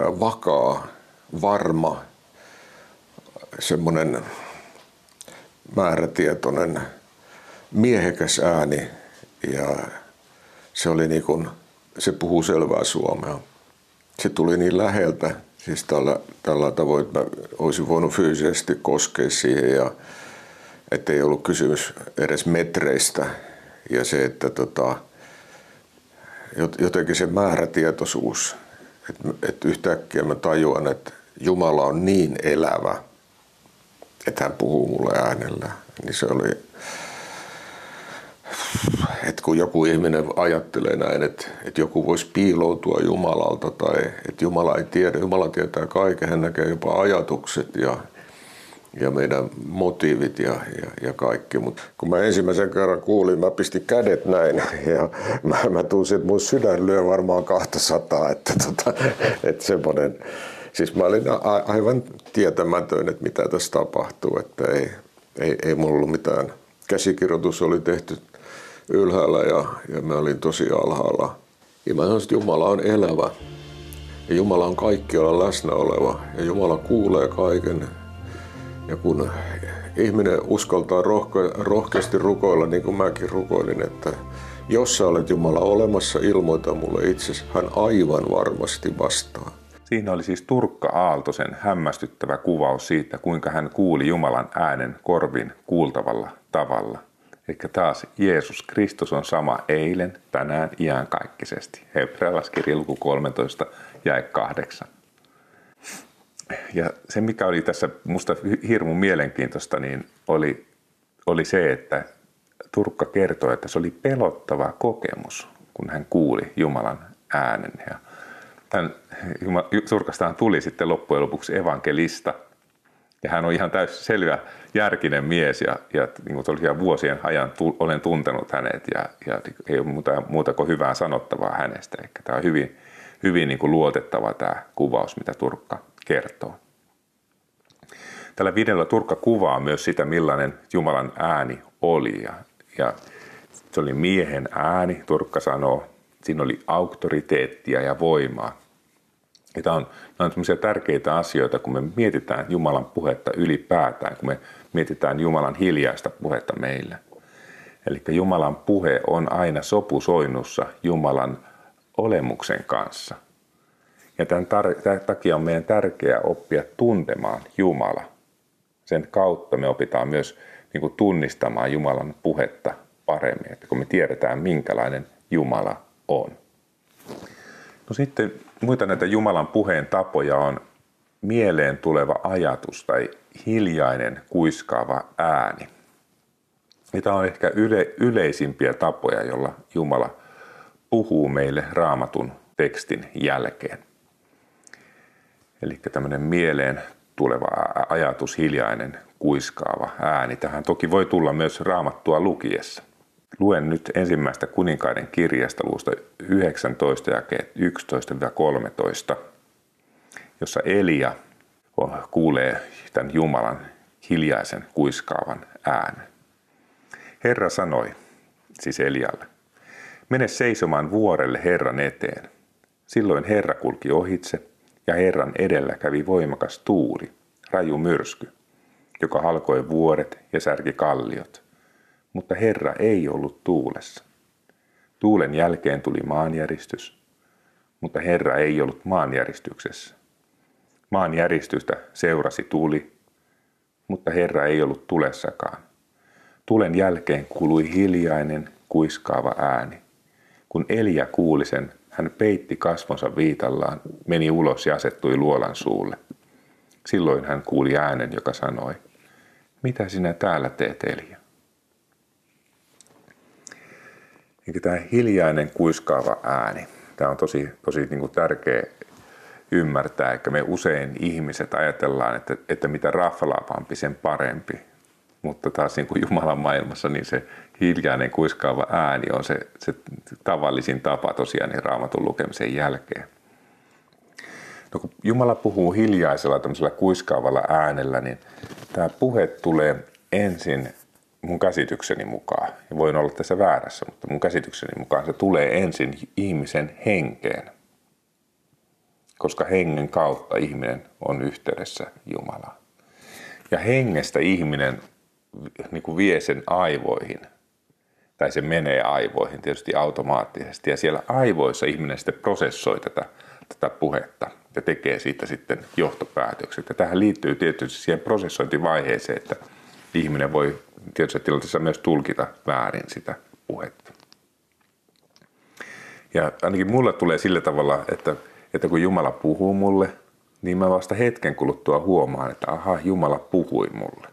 vakaa, varma, semmoinen määrätietoinen, miehekäs ääni ja se oli niin kuin, se puhuu selvää suomea. Se tuli niin läheltä, siis tällä, tällä tavoin, että mä olisin voinut fyysisesti koskea siihen ja ettei ollut kysymys edes metreistä. Ja se, että tota, jotenkin se määrätietoisuus, että, että yhtäkkiä mä tajuan, että Jumala on niin elävä, että hän puhuu mulle äänellä. Niin se oli, että kun joku ihminen ajattelee näin, että, että joku voisi piiloutua Jumalalta tai että Jumala ei tiedä, Jumala tietää kaiken, hän näkee jopa ajatukset ja, ja meidän motiivit ja, ja, ja kaikki. Mutta kun mä ensimmäisen kerran kuulin, mä pistin kädet näin ja mä, mä tunsin, että mun sydän lyö varmaan 200, että, tota, että semmoinen, siis mä olin a, aivan tietämätön, että mitä tässä tapahtuu, että ei, ei, ei mulla ollut mitään. Käsikirjoitus oli tehty ylhäällä ja, ja mä olin tosi alhaalla. Ja mä sanoin, että Jumala on elävä. Ja Jumala on kaikkialla läsnä oleva. Ja Jumala kuulee kaiken. Ja kun ihminen uskaltaa rohke- rohkeasti rukoilla, niin kuin mäkin rukoilin, että jos sä olet Jumala olemassa, ilmoita mulle itse, hän aivan varmasti vastaa. Siinä oli siis Turkka Aaltosen hämmästyttävä kuvaus siitä, kuinka hän kuuli Jumalan äänen korvin kuultavalla tavalla. Eli taas Jeesus Kristus on sama eilen, tänään, iankaikkisesti. Hebrealaiskirja luku 13, jae 8. Ja se, mikä oli tässä musta hirmu mielenkiintoista, niin oli, oli se, että Turkka kertoi, että se oli pelottava kokemus, kun hän kuuli Jumalan äänen. Ja tämän Turkastaan tuli sitten loppujen lopuksi evankelista. Ja hän on ihan täysin selvä järkinen mies ja, ja niin kuin vuosien ajan tu, olen tuntenut hänet ja, ja ei ole muuta, muuta kuin hyvää sanottavaa hänestä. Eli tämä on hyvin, hyvin niin kuin luotettava tämä kuvaus, mitä Turkka kertoo. Tällä videolla Turkka kuvaa myös sitä, millainen Jumalan ääni oli. Ja, ja se oli miehen ääni, Turkka sanoo. Siinä oli auktoriteettia ja voimaa. Ja tämä on, nämä on tärkeitä asioita, kun me mietitään Jumalan puhetta ylipäätään, kun me mietitään Jumalan hiljaista puhetta meille. Eli Jumalan puhe on aina sopusoinnussa Jumalan olemuksen kanssa. Ja tämän, tar- tämän takia on meidän tärkeää oppia tuntemaan Jumala. Sen kautta me opitaan myös niin kuin tunnistamaan Jumalan puhetta paremmin, että kun me tiedetään, minkälainen Jumala on. No sitten muita näitä Jumalan puheen tapoja on mieleen tuleva ajatus tai hiljainen kuiskaava ääni. Ja tämä on ehkä yle, yleisimpiä tapoja, jolla Jumala puhuu meille raamatun tekstin jälkeen. Eli tämmöinen mieleen tuleva ajatus, hiljainen, kuiskaava ääni. Tähän toki voi tulla myös raamattua lukiessa. Luen nyt ensimmäistä kuninkaiden kirjasta luusta 19 ja 11-13, jossa Elia kuulee tämän Jumalan hiljaisen kuiskaavan äänen. Herra sanoi, siis Elialle, mene seisomaan vuorelle Herran eteen. Silloin Herra kulki ohitse ja Herran edellä kävi voimakas tuuli, raju myrsky, joka halkoi vuoret ja särki kalliot. Mutta Herra ei ollut tuulessa. Tuulen jälkeen tuli maanjäristys, mutta Herra ei ollut maanjäristyksessä. Maanjäristystä seurasi tuli, mutta Herra ei ollut tulessakaan. Tulen jälkeen kuului hiljainen, kuiskaava ääni. Kun Elia kuuli sen, hän peitti kasvonsa viitallaan, meni ulos ja asettui luolan suulle. Silloin hän kuuli äänen, joka sanoi, mitä sinä täällä teet, Elia? Eikä tämä hiljainen kuiskaava ääni, tämä on tosi, tosi niin kuin tärkeä ymmärtää, että me usein ihmiset ajatellaan, että, että mitä raflaavampi, sen parempi. Mutta taas niin kuin Jumalan maailmassa, niin se hiljainen kuiskaava ääni on se, se tavallisin tapa tosiaan niin raamatun lukemisen jälkeen. No, kun Jumala puhuu hiljaisella tämmöisellä kuiskaavalla äänellä, niin tämä puhe tulee ensin mun käsitykseni mukaan, ja voin olla tässä väärässä, mutta mun käsitykseni mukaan se tulee ensin ihmisen henkeen, koska hengen kautta ihminen on yhteydessä Jumalaan. Ja hengestä ihminen niin kuin vie sen aivoihin, tai se menee aivoihin tietysti automaattisesti, ja siellä aivoissa ihminen sitten prosessoi tätä, tätä puhetta ja tekee siitä sitten johtopäätökset. Ja tähän liittyy tietysti siihen prosessointivaiheeseen, että ihminen voi tietysti tilanteessa myös tulkita väärin sitä puhetta. Ja ainakin mulle tulee sillä tavalla, että, että kun Jumala puhuu mulle, niin mä vasta hetken kuluttua huomaan, että aha, Jumala puhui mulle.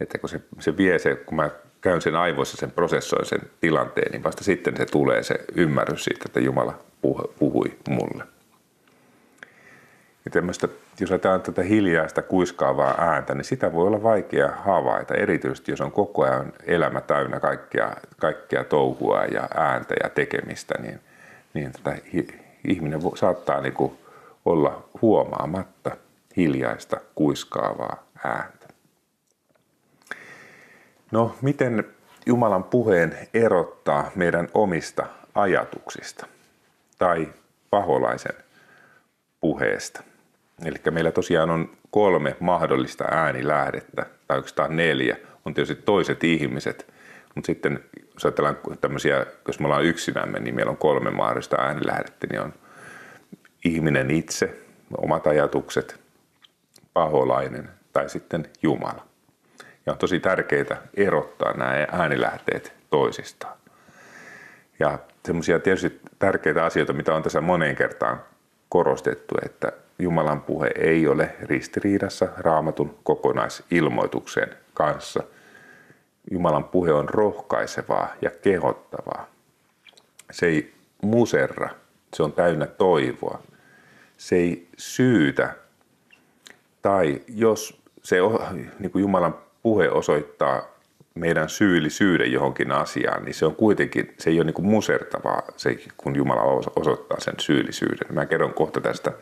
Että kun se, se vie se, kun mä käyn sen aivoissa, sen prosessoin sen tilanteen, niin vasta sitten se tulee se ymmärrys siitä, että Jumala puhui mulle. Ja tämmöistä jos ajatellaan tätä hiljaista kuiskaavaa ääntä, niin sitä voi olla vaikea havaita, erityisesti jos on koko ajan elämä täynnä kaikkea, kaikkea touhua ja ääntä ja tekemistä, niin, niin tätä ihminen saattaa niin kuin olla huomaamatta hiljaista kuiskaavaa ääntä. No, miten Jumalan puheen erottaa meidän omista ajatuksista tai paholaisen puheesta? Eli meillä tosiaan on kolme mahdollista äänilähdettä, tai oikeastaan neljä. On tietysti toiset ihmiset, mutta sitten jos ajatellaan tämmöisiä, jos me ollaan yksinämme, niin meillä on kolme mahdollista äänilähdettä, niin on ihminen itse, omat ajatukset, paholainen tai sitten Jumala. Ja on tosi tärkeää erottaa nämä äänilähteet toisistaan. Ja semmoisia tietysti tärkeitä asioita, mitä on tässä moneen kertaan korostettu, että Jumalan puhe ei ole ristiriidassa raamatun kokonaisilmoituksen kanssa. Jumalan puhe on rohkaisevaa ja kehottavaa. Se ei muserra, se on täynnä toivoa. Se ei syytä. Tai jos se niin kuin Jumalan puhe osoittaa meidän syyllisyyden johonkin asiaan, niin se on kuitenkin, se ei ole niin musertavaa, se, kun Jumala osoittaa sen syyllisyyden. Mä kerron kohta tästä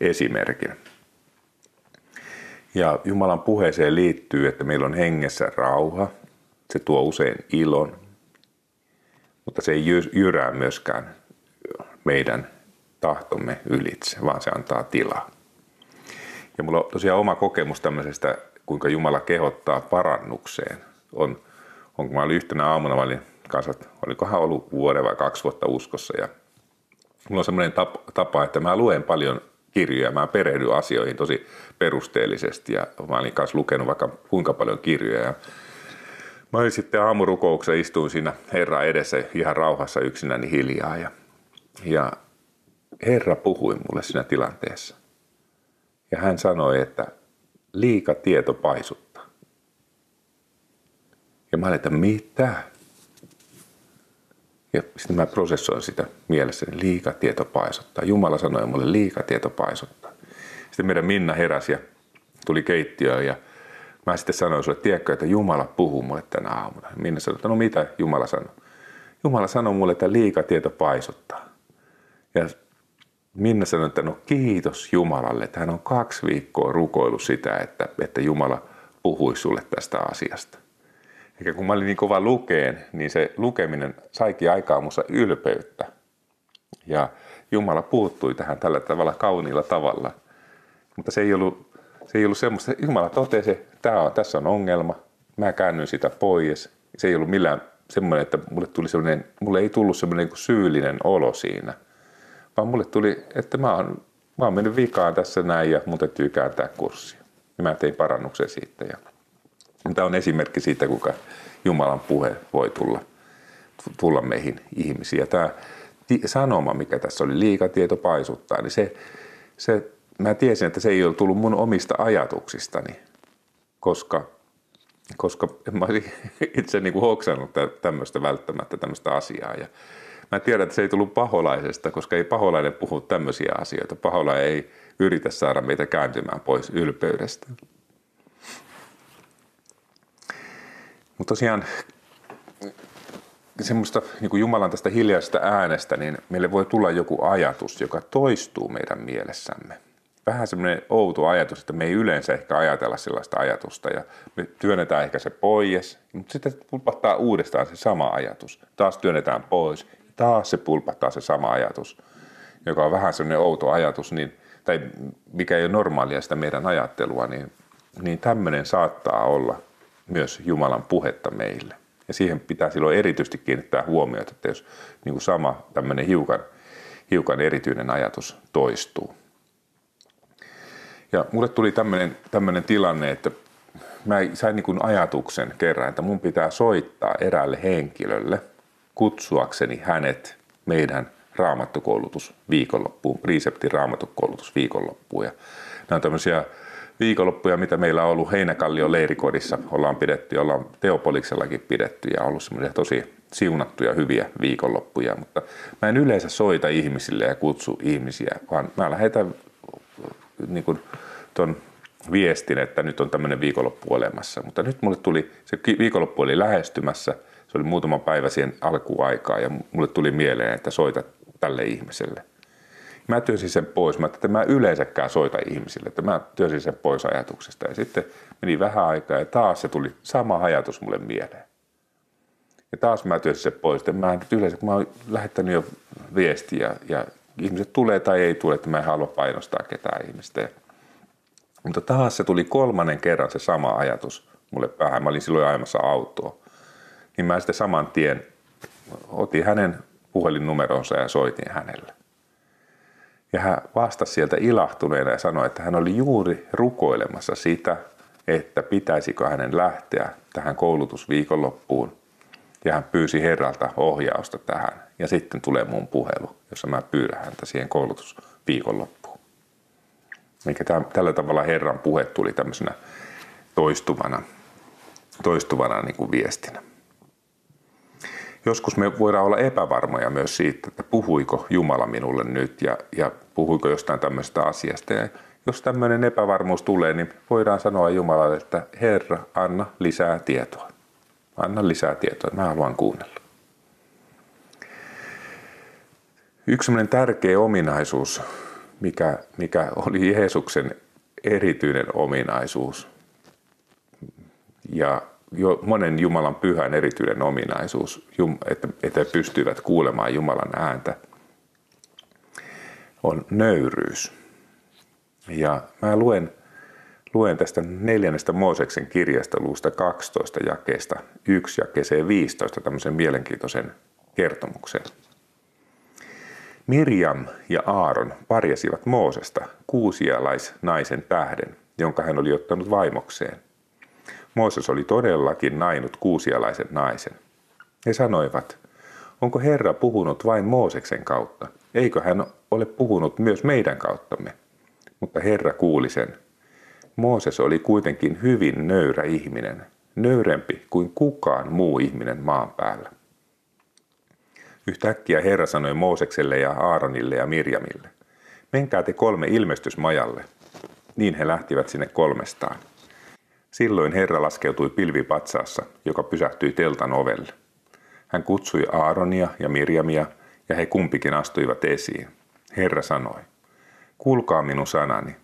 esimerkin. Ja Jumalan puheeseen liittyy, että meillä on hengessä rauha. Se tuo usein ilon, mutta se ei jyrää myöskään meidän tahtomme ylitse, vaan se antaa tilaa. Ja mulla on tosiaan oma kokemus tämmöisestä, kuinka Jumala kehottaa parannukseen. On, on kun mä olin yhtenä aamuna, mä olin kanssa, olikohan ollut vuoden vai kaksi vuotta uskossa ja mulla on semmoinen tapa, että mä luen paljon kirjoja. Mä perehdyn asioihin tosi perusteellisesti ja mä olin kanssa lukenut vaikka kuinka paljon kirjoja. Ja mä olin sitten aamurukouksessa, istuin siinä Herra edessä ihan rauhassa yksinäni hiljaa ja, ja Herra puhui mulle siinä tilanteessa. Ja hän sanoi, että liika tieto paisuttaa. Ja mä että mitä? Ja sitten mä prosessoin sitä mielessäni, liikatieto paisuttaa. Jumala sanoi mulle, liikatieto paisuttaa. Sitten meidän Minna heräsi ja tuli keittiöön ja mä sitten sanoin sulle, tiedätkö, että Jumala puhuu mulle tänä aamuna. Minna sanoi, että no mitä Jumala sanoi? Jumala sanoi mulle, että liikatieto paisuttaa. Ja Minna sanoi, että no kiitos Jumalalle, että hän on kaksi viikkoa rukoillut sitä, että, että Jumala puhui sulle tästä asiasta. Eikä kun mä olin niin kova lukeen, niin se lukeminen saikin aikaa musta ylpeyttä. Ja Jumala puuttui tähän tällä tavalla kauniilla tavalla. Mutta se ei ollut, se ei ollut semmoista, Jumala totesi, että tämä on, tässä on ongelma, mä käännyin sitä pois. Se ei ollut millään semmoinen, että mulle, tuli semmoinen, mulle ei tullut semmoinen niin syyllinen olo siinä, vaan mulle tuli, että mä oon, mä oon mennyt vikaan tässä näin ja mun täytyy kääntää kurssia. Ja mä tein parannuksen siitä. Ja Tämä on esimerkki siitä, kuinka Jumalan puhe voi tulla, tulla meihin ihmisiä. Tämä sanoma, mikä tässä oli, liikatieto paisuttaa, niin se, se, mä tiesin, että se ei ole tullut mun omista ajatuksistani, koska, koska en mä itse niin hoksannut tämmöistä välttämättä tämmöistä asiaa. Ja mä tiedän, että se ei tullut paholaisesta, koska ei paholainen puhu tämmöisiä asioita. Paholainen ei yritä saada meitä kääntymään pois ylpeydestä. Mutta tosiaan semmoista niin kuin Jumalan tästä hiljaisesta äänestä, niin meille voi tulla joku ajatus, joka toistuu meidän mielessämme. Vähän semmoinen outo ajatus, että me ei yleensä ehkä ajatella sellaista ajatusta ja me työnnetään ehkä se pois, mutta sitten pulpahtaa uudestaan se sama ajatus. Taas työnnetään pois, taas se pulpahtaa se sama ajatus, joka on vähän semmoinen outo ajatus, niin, tai mikä ei ole normaalia sitä meidän ajattelua, niin, niin tämmöinen saattaa olla myös Jumalan puhetta meille. Ja siihen pitää silloin erityisesti kiinnittää huomiota, että jos niin kuin sama tämmöinen hiukan, hiukan erityinen ajatus toistuu. Ja mulle tuli tämmöinen, tämmöinen tilanne, että mä sain niin kuin ajatuksen kerran, että mun pitää soittaa eräälle henkilölle kutsuakseni hänet meidän raamattukoulutus viikonloppuun, Reseptin raamattukoulutus viikonloppuun. Ja nämä on tämmöisiä viikonloppuja, mitä meillä on ollut Heinäkallion leirikodissa, ollaan pidetty, ollaan Teopoliksellakin pidetty ja ollut semmoisia tosi siunattuja hyviä viikonloppuja, mutta mä en yleensä soita ihmisille ja kutsu ihmisiä, vaan mä lähetän niin kuin ton viestin, että nyt on tämmöinen viikonloppu olemassa. Mutta nyt mulle tuli, se viikonloppu oli lähestymässä, se oli muutama päivä siihen alkuaikaa ja mulle tuli mieleen, että soita tälle ihmiselle. Mä työnsin sen pois. Mä että mä yleensäkään soita ihmisille, että mä työnsin sen pois ajatuksesta. Ja sitten meni vähän aikaa ja taas se tuli sama ajatus mulle mieleen. Ja taas mä työnsin sen pois. Että mä nyt yleensä, kun mä oon lähettänyt jo viestiä ja ihmiset tulee tai ei tule, että mä en halua painostaa ketään ihmistä. Mutta taas se tuli kolmannen kerran se sama ajatus mulle päähän. Mä olin silloin ajamassa autoa. Niin mä sitten saman tien otin hänen puhelinnumeronsa ja soitin hänelle. Ja hän vastasi sieltä ilahtuneena ja sanoi, että hän oli juuri rukoilemassa sitä, että pitäisikö hänen lähteä tähän koulutusviikonloppuun. Ja hän pyysi Herralta ohjausta tähän. Ja sitten tulee mun puhelu, jossa mä pyydän häntä siihen koulutusviikonloppuun. Eikä tällä tavalla Herran puhe tuli tämmöisenä toistuvana, toistuvana niin kuin viestinä. Joskus me voidaan olla epävarmoja myös siitä, että puhuiko Jumala minulle nyt ja, ja puhuiko jostain tämmöisestä asiasta. Ja jos tämmöinen epävarmuus tulee, niin voidaan sanoa Jumalalle, että Herra, anna lisää tietoa. Anna lisää tietoa, mä haluan kuunnella. Yksi tärkeä ominaisuus, mikä, mikä oli Jeesuksen erityinen ominaisuus ja jo monen Jumalan pyhän erityinen ominaisuus, että, että pystyvät kuulemaan Jumalan ääntä, on nöyryys. Ja mä luen, luen tästä neljännestä Mooseksen kirjasta luusta 12 jakeesta 1 jakeeseen 15 tämmöisen mielenkiintoisen kertomuksen. Mirjam ja Aaron parjasivat Moosesta kuusialaisnaisen tähden, jonka hän oli ottanut vaimokseen. Mooses oli todellakin nainut kuusialaisen naisen. He sanoivat, onko Herra puhunut vain Mooseksen kautta? Eikö hän ole puhunut myös meidän kauttamme? Mutta Herra kuuli sen. Mooses oli kuitenkin hyvin nöyrä ihminen, nöyrempi kuin kukaan muu ihminen maan päällä. Yhtäkkiä Herra sanoi Moosekselle ja Aaronille ja Mirjamille, menkää te kolme ilmestysmajalle. Niin he lähtivät sinne kolmestaan. Silloin Herra laskeutui pilvipatsaassa, joka pysähtyi teltan ovelle. Hän kutsui Aaronia ja Mirjamia, ja he kumpikin astuivat esiin. Herra sanoi, kuulkaa minun sanani.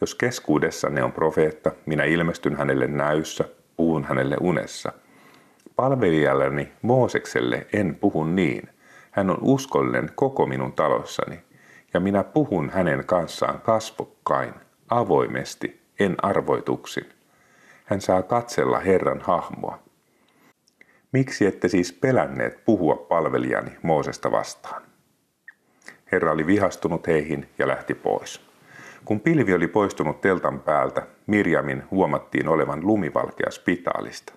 Jos keskuudessanne on profeetta, minä ilmestyn hänelle näyssä, puhun hänelle unessa. Palvelijalleni Moosekselle en puhu niin. Hän on uskollinen koko minun talossani, ja minä puhun hänen kanssaan kasvokkain, avoimesti, en arvoituksin hän saa katsella Herran hahmoa. Miksi ette siis pelänneet puhua palvelijani Moosesta vastaan? Herra oli vihastunut heihin ja lähti pois. Kun pilvi oli poistunut teltan päältä, Mirjamin huomattiin olevan lumivalkea spitaalista.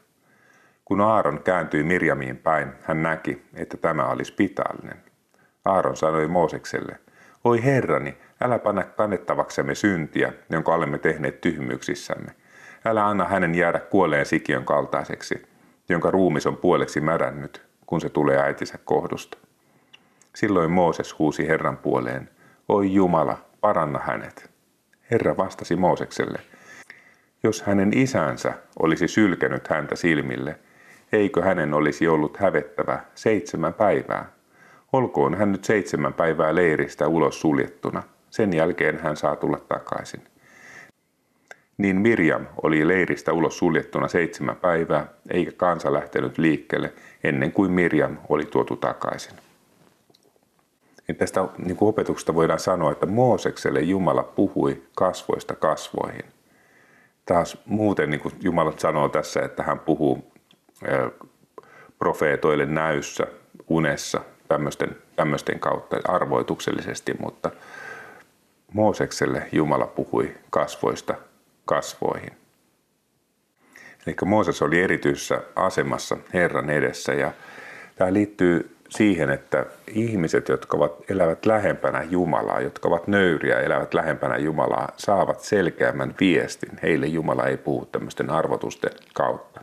Kun Aaron kääntyi Mirjamiin päin, hän näki, että tämä oli spitaalinen. Aaron sanoi Moosekselle, Oi herrani, älä panna kannettavaksemme syntiä, jonka olemme tehneet tyhmyyksissämme. Älä anna hänen jäädä kuolleen sikiön kaltaiseksi, jonka ruumis on puoleksi märännyt, kun se tulee äitinsä kohdusta. Silloin Mooses huusi Herran puoleen, oi Jumala, paranna hänet. Herra vastasi Moosekselle, jos hänen isänsä olisi sylkenyt häntä silmille, eikö hänen olisi ollut hävettävä seitsemän päivää? Olkoon hän nyt seitsemän päivää leiristä ulos suljettuna. Sen jälkeen hän saa tulla takaisin niin Mirjam oli leiristä ulos suljettuna seitsemän päivää, eikä kansa lähtenyt liikkeelle ennen kuin Mirjam oli tuotu takaisin. Ja tästä niin kuin opetuksesta voidaan sanoa, että Moosekselle Jumala puhui kasvoista kasvoihin. Taas muuten niin kuin Jumala sanoo tässä, että hän puhuu profeetoille näyssä, unessa, tämmöisten, tämmöisten kautta arvoituksellisesti, mutta Moosekselle Jumala puhui kasvoista kasvoihin. Eli Mooses oli erityisessä asemassa Herran edessä ja tämä liittyy siihen, että ihmiset, jotka ovat, elävät lähempänä Jumalaa, jotka ovat nöyriä, elävät lähempänä Jumalaa, saavat selkeämmän viestin. Heille Jumala ei puhu tämmöisten arvotusten kautta.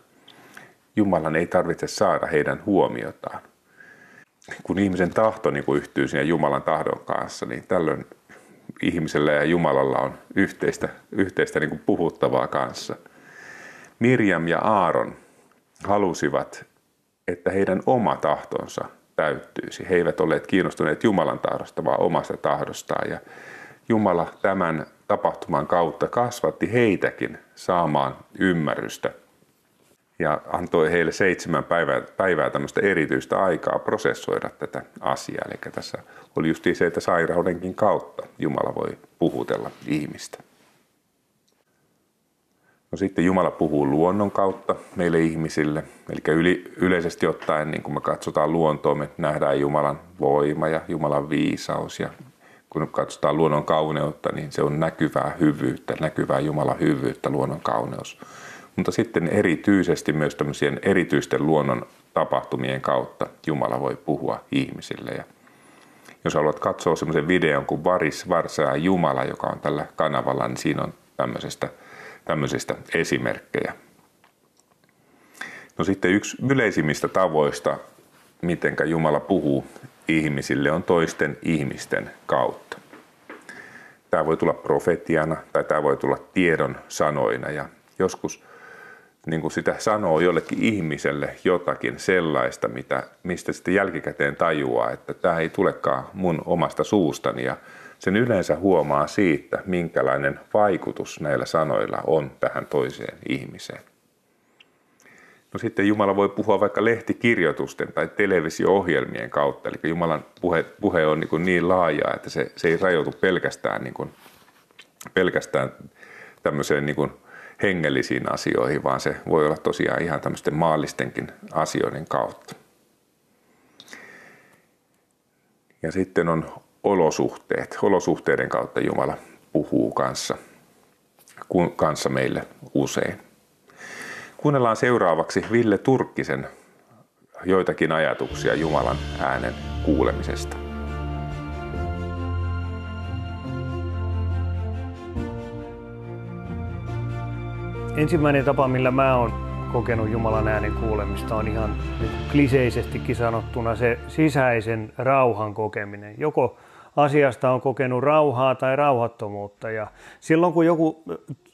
Jumalan ei tarvitse saada heidän huomiotaan. Kun ihmisen tahto niin kuin yhtyy siinä Jumalan tahdon kanssa, niin tällöin ihmisellä ja Jumalalla on yhteistä, yhteistä niin kuin puhuttavaa kanssa. Mirjam ja Aaron halusivat, että heidän oma tahtonsa täyttyisi. He eivät olleet kiinnostuneet Jumalan tahdosta, vaan omasta tahdostaan. Ja Jumala tämän tapahtuman kautta kasvatti heitäkin saamaan ymmärrystä ja antoi heille seitsemän päivää, päivää tämmöistä erityistä aikaa prosessoida tätä asiaa. Eli tässä oli just se, että sairaudenkin kautta Jumala voi puhutella ihmistä. No sitten Jumala puhuu luonnon kautta meille ihmisille. Eli yli, yleisesti ottaen, niin kun me katsotaan luontoa, me nähdään Jumalan voima ja Jumalan viisaus. Ja kun katsotaan luonnon kauneutta, niin se on näkyvää hyvyyttä, näkyvää Jumalan hyvyyttä, luonnon kauneus mutta sitten erityisesti myös tämmöisien erityisten luonnon tapahtumien kautta Jumala voi puhua ihmisille. Ja jos haluat katsoa semmoisen videon kuin Varis, Varsaa Jumala, joka on tällä kanavalla, niin siinä on tämmöisestä, tämmöisestä esimerkkejä. No sitten yksi yleisimmistä tavoista, miten Jumala puhuu ihmisille, on toisten ihmisten kautta. Tämä voi tulla profetiana tai tämä voi tulla tiedon sanoina ja joskus niin kuin sitä sanoo jollekin ihmiselle jotakin sellaista, mitä, mistä sitten jälkikäteen tajuaa, että tämä ei tulekaan mun omasta suustani ja sen yleensä huomaa siitä, minkälainen vaikutus näillä sanoilla on tähän toiseen ihmiseen. No sitten Jumala voi puhua vaikka lehtikirjoitusten tai televisio-ohjelmien kautta, eli Jumalan puhe, puhe on niin, niin laajaa, että se, se ei rajoitu pelkästään, niin kuin, pelkästään tämmöiseen niin kuin hengellisiin asioihin, vaan se voi olla tosiaan ihan tämmöisten maallistenkin asioiden kautta. Ja sitten on olosuhteet. Olosuhteiden kautta Jumala puhuu kanssa, kanssa meille usein. Kuunnellaan seuraavaksi Ville Turkkisen joitakin ajatuksia Jumalan äänen kuulemisesta. Ensimmäinen tapa, millä mä oon kokenut Jumalan äänen kuulemista, on ihan niin kliseisestikin sanottuna se sisäisen rauhan kokeminen. Joko asiasta on kokenut rauhaa tai rauhattomuutta. Ja silloin kun joku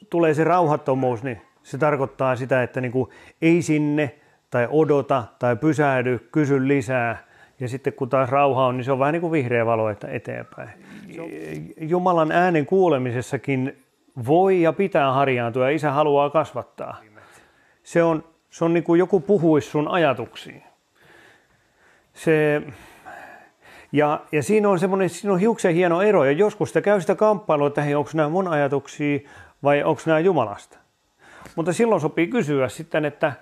tulee se rauhattomuus, niin se tarkoittaa sitä, että niin kuin ei sinne tai odota tai pysähdy, kysy lisää. Ja sitten kun taas rauha on, niin se on vähän niin kuin vihreä valo että eteenpäin. Jumalan äänen kuulemisessakin voi ja pitää harjaantua ja isä haluaa kasvattaa. Se on, se on niin kuin joku puhuisi sun ajatuksiin. Se, ja, ja siinä on semmoinen, siinä on hiuksen hieno ero ja joskus sitä käy sitä kamppailua, että hei, onko nämä mun ajatuksia vai onko nämä Jumalasta. Mutta silloin sopii kysyä sitten, että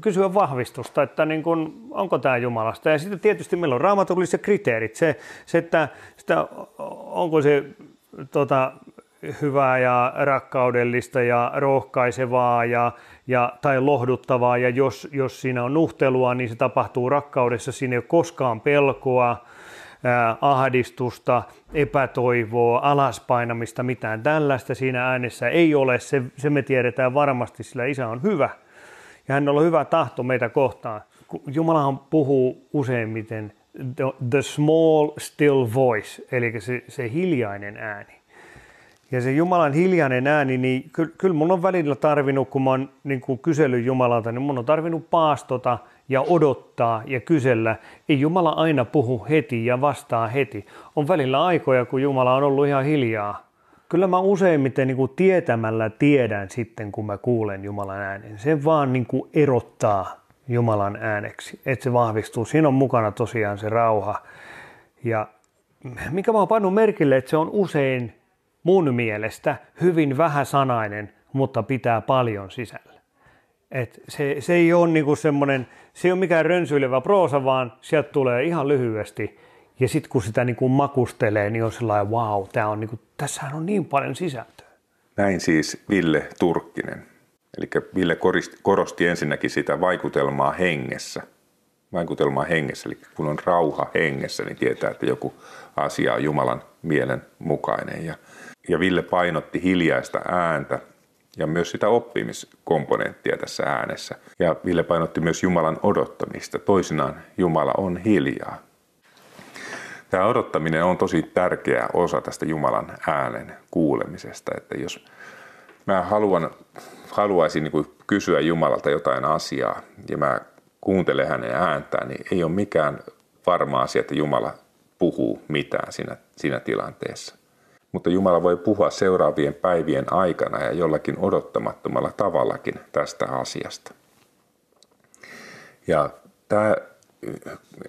kysyä vahvistusta, että niin kun, onko tämä Jumalasta. Ja sitten tietysti meillä on raamatulliset kriteerit. Se, se että sitä, onko se tota, hyvää ja rakkaudellista ja rohkaisevaa ja, ja, tai lohduttavaa. Ja jos, jos siinä on nuhtelua, niin se tapahtuu rakkaudessa. Siinä ei ole koskaan pelkoa, ää, ahdistusta, epätoivoa, alaspainamista, mitään tällaista siinä äänessä ei ole. Se, se me tiedetään varmasti, sillä isä on hyvä. Ja hän on hyvä tahto meitä kohtaan. Jumalahan puhuu useimmiten the, the small still voice, eli se, se hiljainen ääni. Ja se Jumalan hiljainen ääni, niin kyllä, kyllä mun on välillä tarvinnut, kun mä oon niin kuin kysellyt Jumalalta, niin mun on tarvinnut paastota ja odottaa ja kysellä. Ei Jumala aina puhu heti ja vastaa heti. On välillä aikoja, kun Jumala on ollut ihan hiljaa. Kyllä mä useimmiten niin kuin tietämällä tiedän sitten, kun mä kuulen Jumalan äänen. Se vaan niin kuin erottaa Jumalan ääneksi, että se vahvistuu. Siinä on mukana tosiaan se rauha. Ja mikä mä oon pannut merkille, että se on usein mun mielestä hyvin vähäsanainen, mutta pitää paljon sisällä. Et se, se ei ole niinku semmoinen, se ei ole mikään rönsyilevä proosa, vaan sieltä tulee ihan lyhyesti. Ja sitten kun sitä niinku makustelee, niin on sellainen, wow, tää on niinku, tässähän on niin paljon sisältöä. Näin siis Ville Turkkinen. Eli Ville korosti ensinnäkin sitä vaikutelmaa hengessä. Vaikutelmaa hengessä, eli kun on rauha hengessä, niin tietää, että joku asia on Jumalan mielen mukainen. Ja ja Ville painotti hiljaista ääntä ja myös sitä oppimiskomponenttia tässä äänessä. Ja Ville painotti myös Jumalan odottamista. Toisinaan Jumala on hiljaa. Tämä odottaminen on tosi tärkeä osa tästä Jumalan äänen kuulemisesta. Että jos mä haluan, haluaisin niin kysyä Jumalalta jotain asiaa ja mä kuuntelen hänen ääntään, niin ei ole mikään varma asia, että Jumala puhuu mitään siinä, siinä tilanteessa. Mutta Jumala voi puhua seuraavien päivien aikana ja jollakin odottamattomalla tavallakin tästä asiasta. Ja tämä,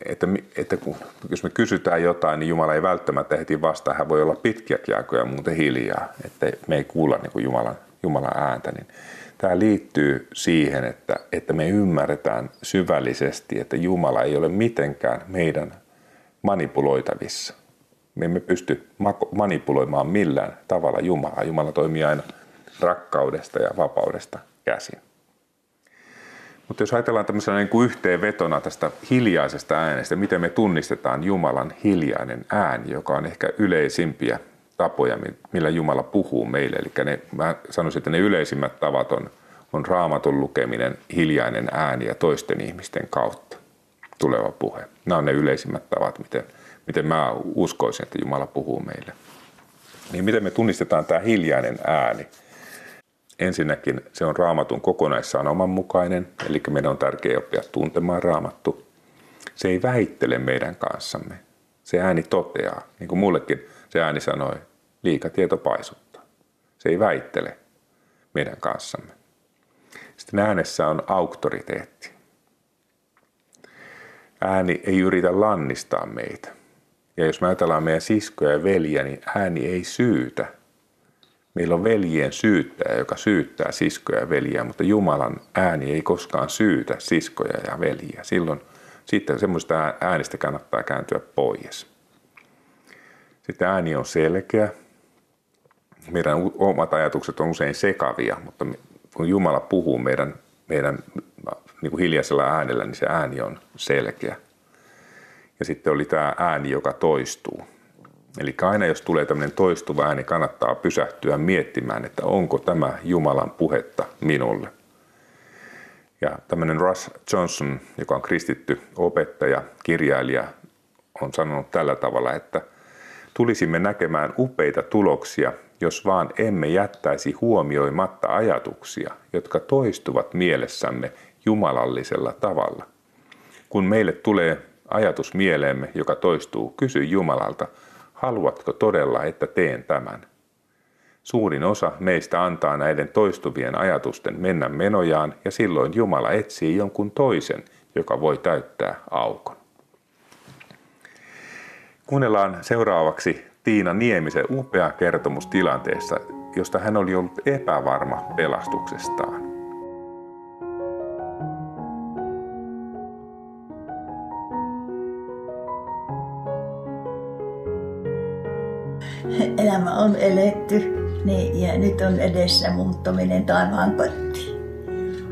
että, että kun, jos me kysytään jotain, niin Jumala ei välttämättä heti vastaa. Hän voi olla pitkiäkin aikoja muuten hiljaa, että me ei kuulla niin Jumalan, Jumalan ääntä. Niin tämä liittyy siihen, että, että me ymmärretään syvällisesti, että Jumala ei ole mitenkään meidän manipuloitavissa. Me emme pysty manipuloimaan millään tavalla Jumalaa. Jumala toimii aina rakkaudesta ja vapaudesta käsin. Mutta jos ajatellaan tämmöisenä niin kuin yhteenvetona tästä hiljaisesta äänestä, miten me tunnistetaan Jumalan hiljainen ääni, joka on ehkä yleisimpiä tapoja, millä Jumala puhuu meille. Eli ne, mä sanoisin, että ne yleisimmät tavat on, on raamatun lukeminen, hiljainen ääni ja toisten ihmisten kautta tuleva puhe. Nämä on ne yleisimmät tavat, miten, miten mä uskoisin, että Jumala puhuu meille. Niin miten me tunnistetaan tämä hiljainen ääni? Ensinnäkin se on raamatun kokonaissanoman mukainen, eli meidän on tärkeää oppia tuntemaan raamattu. Se ei väittele meidän kanssamme. Se ääni toteaa, niin kuin mullekin se ääni sanoi, liikatieto paisuttaa. Se ei väittele meidän kanssamme. Sitten äänessä on auktoriteetti. Ääni ei yritä lannistaa meitä. Ja jos me ajatellaan meidän siskoja ja veljiä, niin ääni ei syytä. Meillä on veljien syyttäjä, joka syyttää siskoja ja veljiä, mutta Jumalan ääni ei koskaan syytä siskoja ja veljiä. Silloin sitten semmoista äänistä kannattaa kääntyä pois. Sitten ääni on selkeä. Meidän omat ajatukset on usein sekavia, mutta kun Jumala puhuu meidän, meidän niin kuin hiljaisella äänellä, niin se ääni on selkeä. Ja sitten oli tämä ääni, joka toistuu. Eli aina jos tulee tämmöinen toistuva ääni, kannattaa pysähtyä miettimään, että onko tämä Jumalan puhetta minulle. Ja tämmöinen Russ Johnson, joka on kristitty opettaja, kirjailija, on sanonut tällä tavalla, että tulisimme näkemään upeita tuloksia, jos vaan emme jättäisi huomioimatta ajatuksia, jotka toistuvat mielessämme jumalallisella tavalla. Kun meille tulee ajatus mieleemme, joka toistuu, kysy Jumalalta, haluatko todella, että teen tämän? Suurin osa meistä antaa näiden toistuvien ajatusten mennä menojaan ja silloin Jumala etsii jonkun toisen, joka voi täyttää aukon. Kuunnellaan seuraavaksi Tiina Niemisen upea kertomus tilanteessa, josta hän oli ollut epävarma pelastuksestaan. Elämä on eletty niin, ja nyt on edessä muuttaminen taivaan kotiin.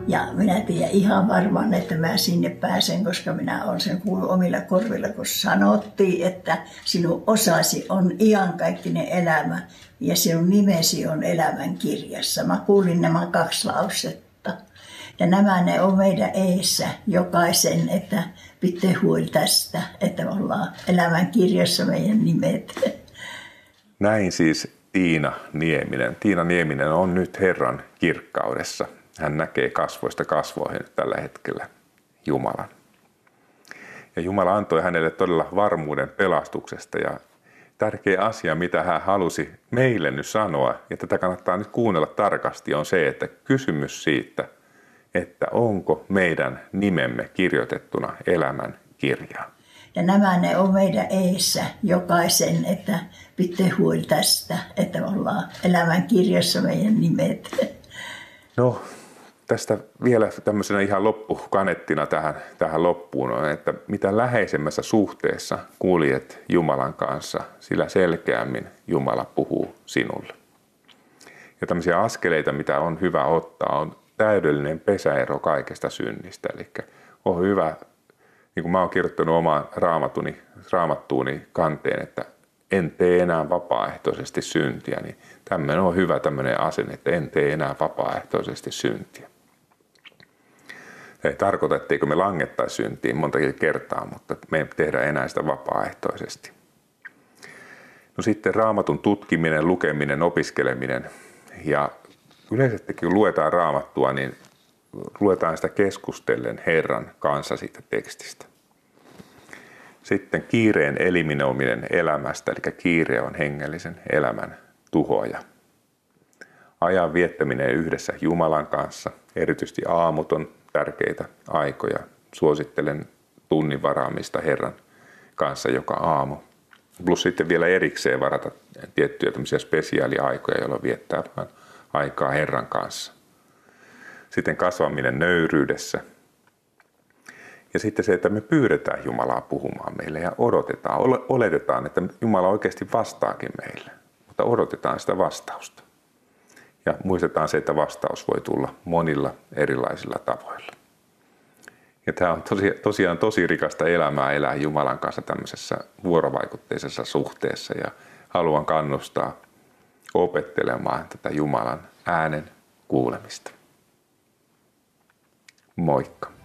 Ja minä tiedän ihan varmaan, että mä sinne pääsen, koska minä olen sen kuullut omilla korvilla, kun sanottiin, että sinun osasi on iankaikkinen elämä ja sinun nimesi on elämän kirjassa. Mä kuulin nämä kaksi lausetta. Ja nämä ne on meidän eessä jokaisen, että pitää huoli tästä, että ollaan elämän kirjassa meidän nimet. Näin siis Tiina Nieminen. Tiina Nieminen on nyt Herran kirkkaudessa. Hän näkee kasvoista kasvoihin tällä hetkellä Jumalan. Ja Jumala antoi hänelle todella varmuuden pelastuksesta ja tärkeä asia, mitä hän halusi meille nyt sanoa, ja tätä kannattaa nyt kuunnella tarkasti, on se, että kysymys siitä, että onko meidän nimemme kirjoitettuna elämän kirjaan. Ja nämä ne on meidän eessä jokaisen, että pitää huoli tästä, että ollaan elämän kirjassa meidän nimet. No, tästä vielä tämmöisenä ihan loppukanettina tähän, tähän loppuun on, että mitä läheisemmässä suhteessa kuljet Jumalan kanssa, sillä selkeämmin Jumala puhuu sinulle. Ja tämmöisiä askeleita, mitä on hyvä ottaa, on täydellinen pesäero kaikesta synnistä. Eli on hyvä niin kuin mä oon kirjoittanut omaan raamatuni, raamattuuni kanteen, että en tee enää vapaaehtoisesti syntiä, niin tämmöinen on hyvä tämmöinen asenne, että en tee enää vapaaehtoisesti syntiä. Ei tarkoita, etteikö me langettaisi syntiin montakin kertaa, mutta me ei tehdä enää sitä vapaaehtoisesti. No sitten raamatun tutkiminen, lukeminen, opiskeleminen ja yleisesti kun luetaan raamattua, niin luetaan sitä keskustellen Herran kanssa siitä tekstistä. Sitten kiireen eliminoiminen elämästä, eli kiire on hengellisen elämän tuhoaja. Ajan viettäminen yhdessä Jumalan kanssa, erityisesti aamut on tärkeitä aikoja. Suosittelen tunnin varaamista Herran kanssa joka aamu. Plus sitten vielä erikseen varata tiettyjä tämmöisiä spesiaaliaikoja, jolloin viettää aikaa Herran kanssa. Sitten kasvaminen nöyryydessä. Ja sitten se, että me pyydetään Jumalaa puhumaan meille ja odotetaan, oletetaan, että Jumala oikeasti vastaakin meille, mutta odotetaan sitä vastausta. Ja muistetaan se, että vastaus voi tulla monilla erilaisilla tavoilla. Ja tämä on tosi, tosiaan tosi rikasta elämää elää Jumalan kanssa tämmöisessä vuorovaikutteisessa suhteessa ja haluan kannustaa opettelemaan tätä Jumalan äänen kuulemista. Moikka!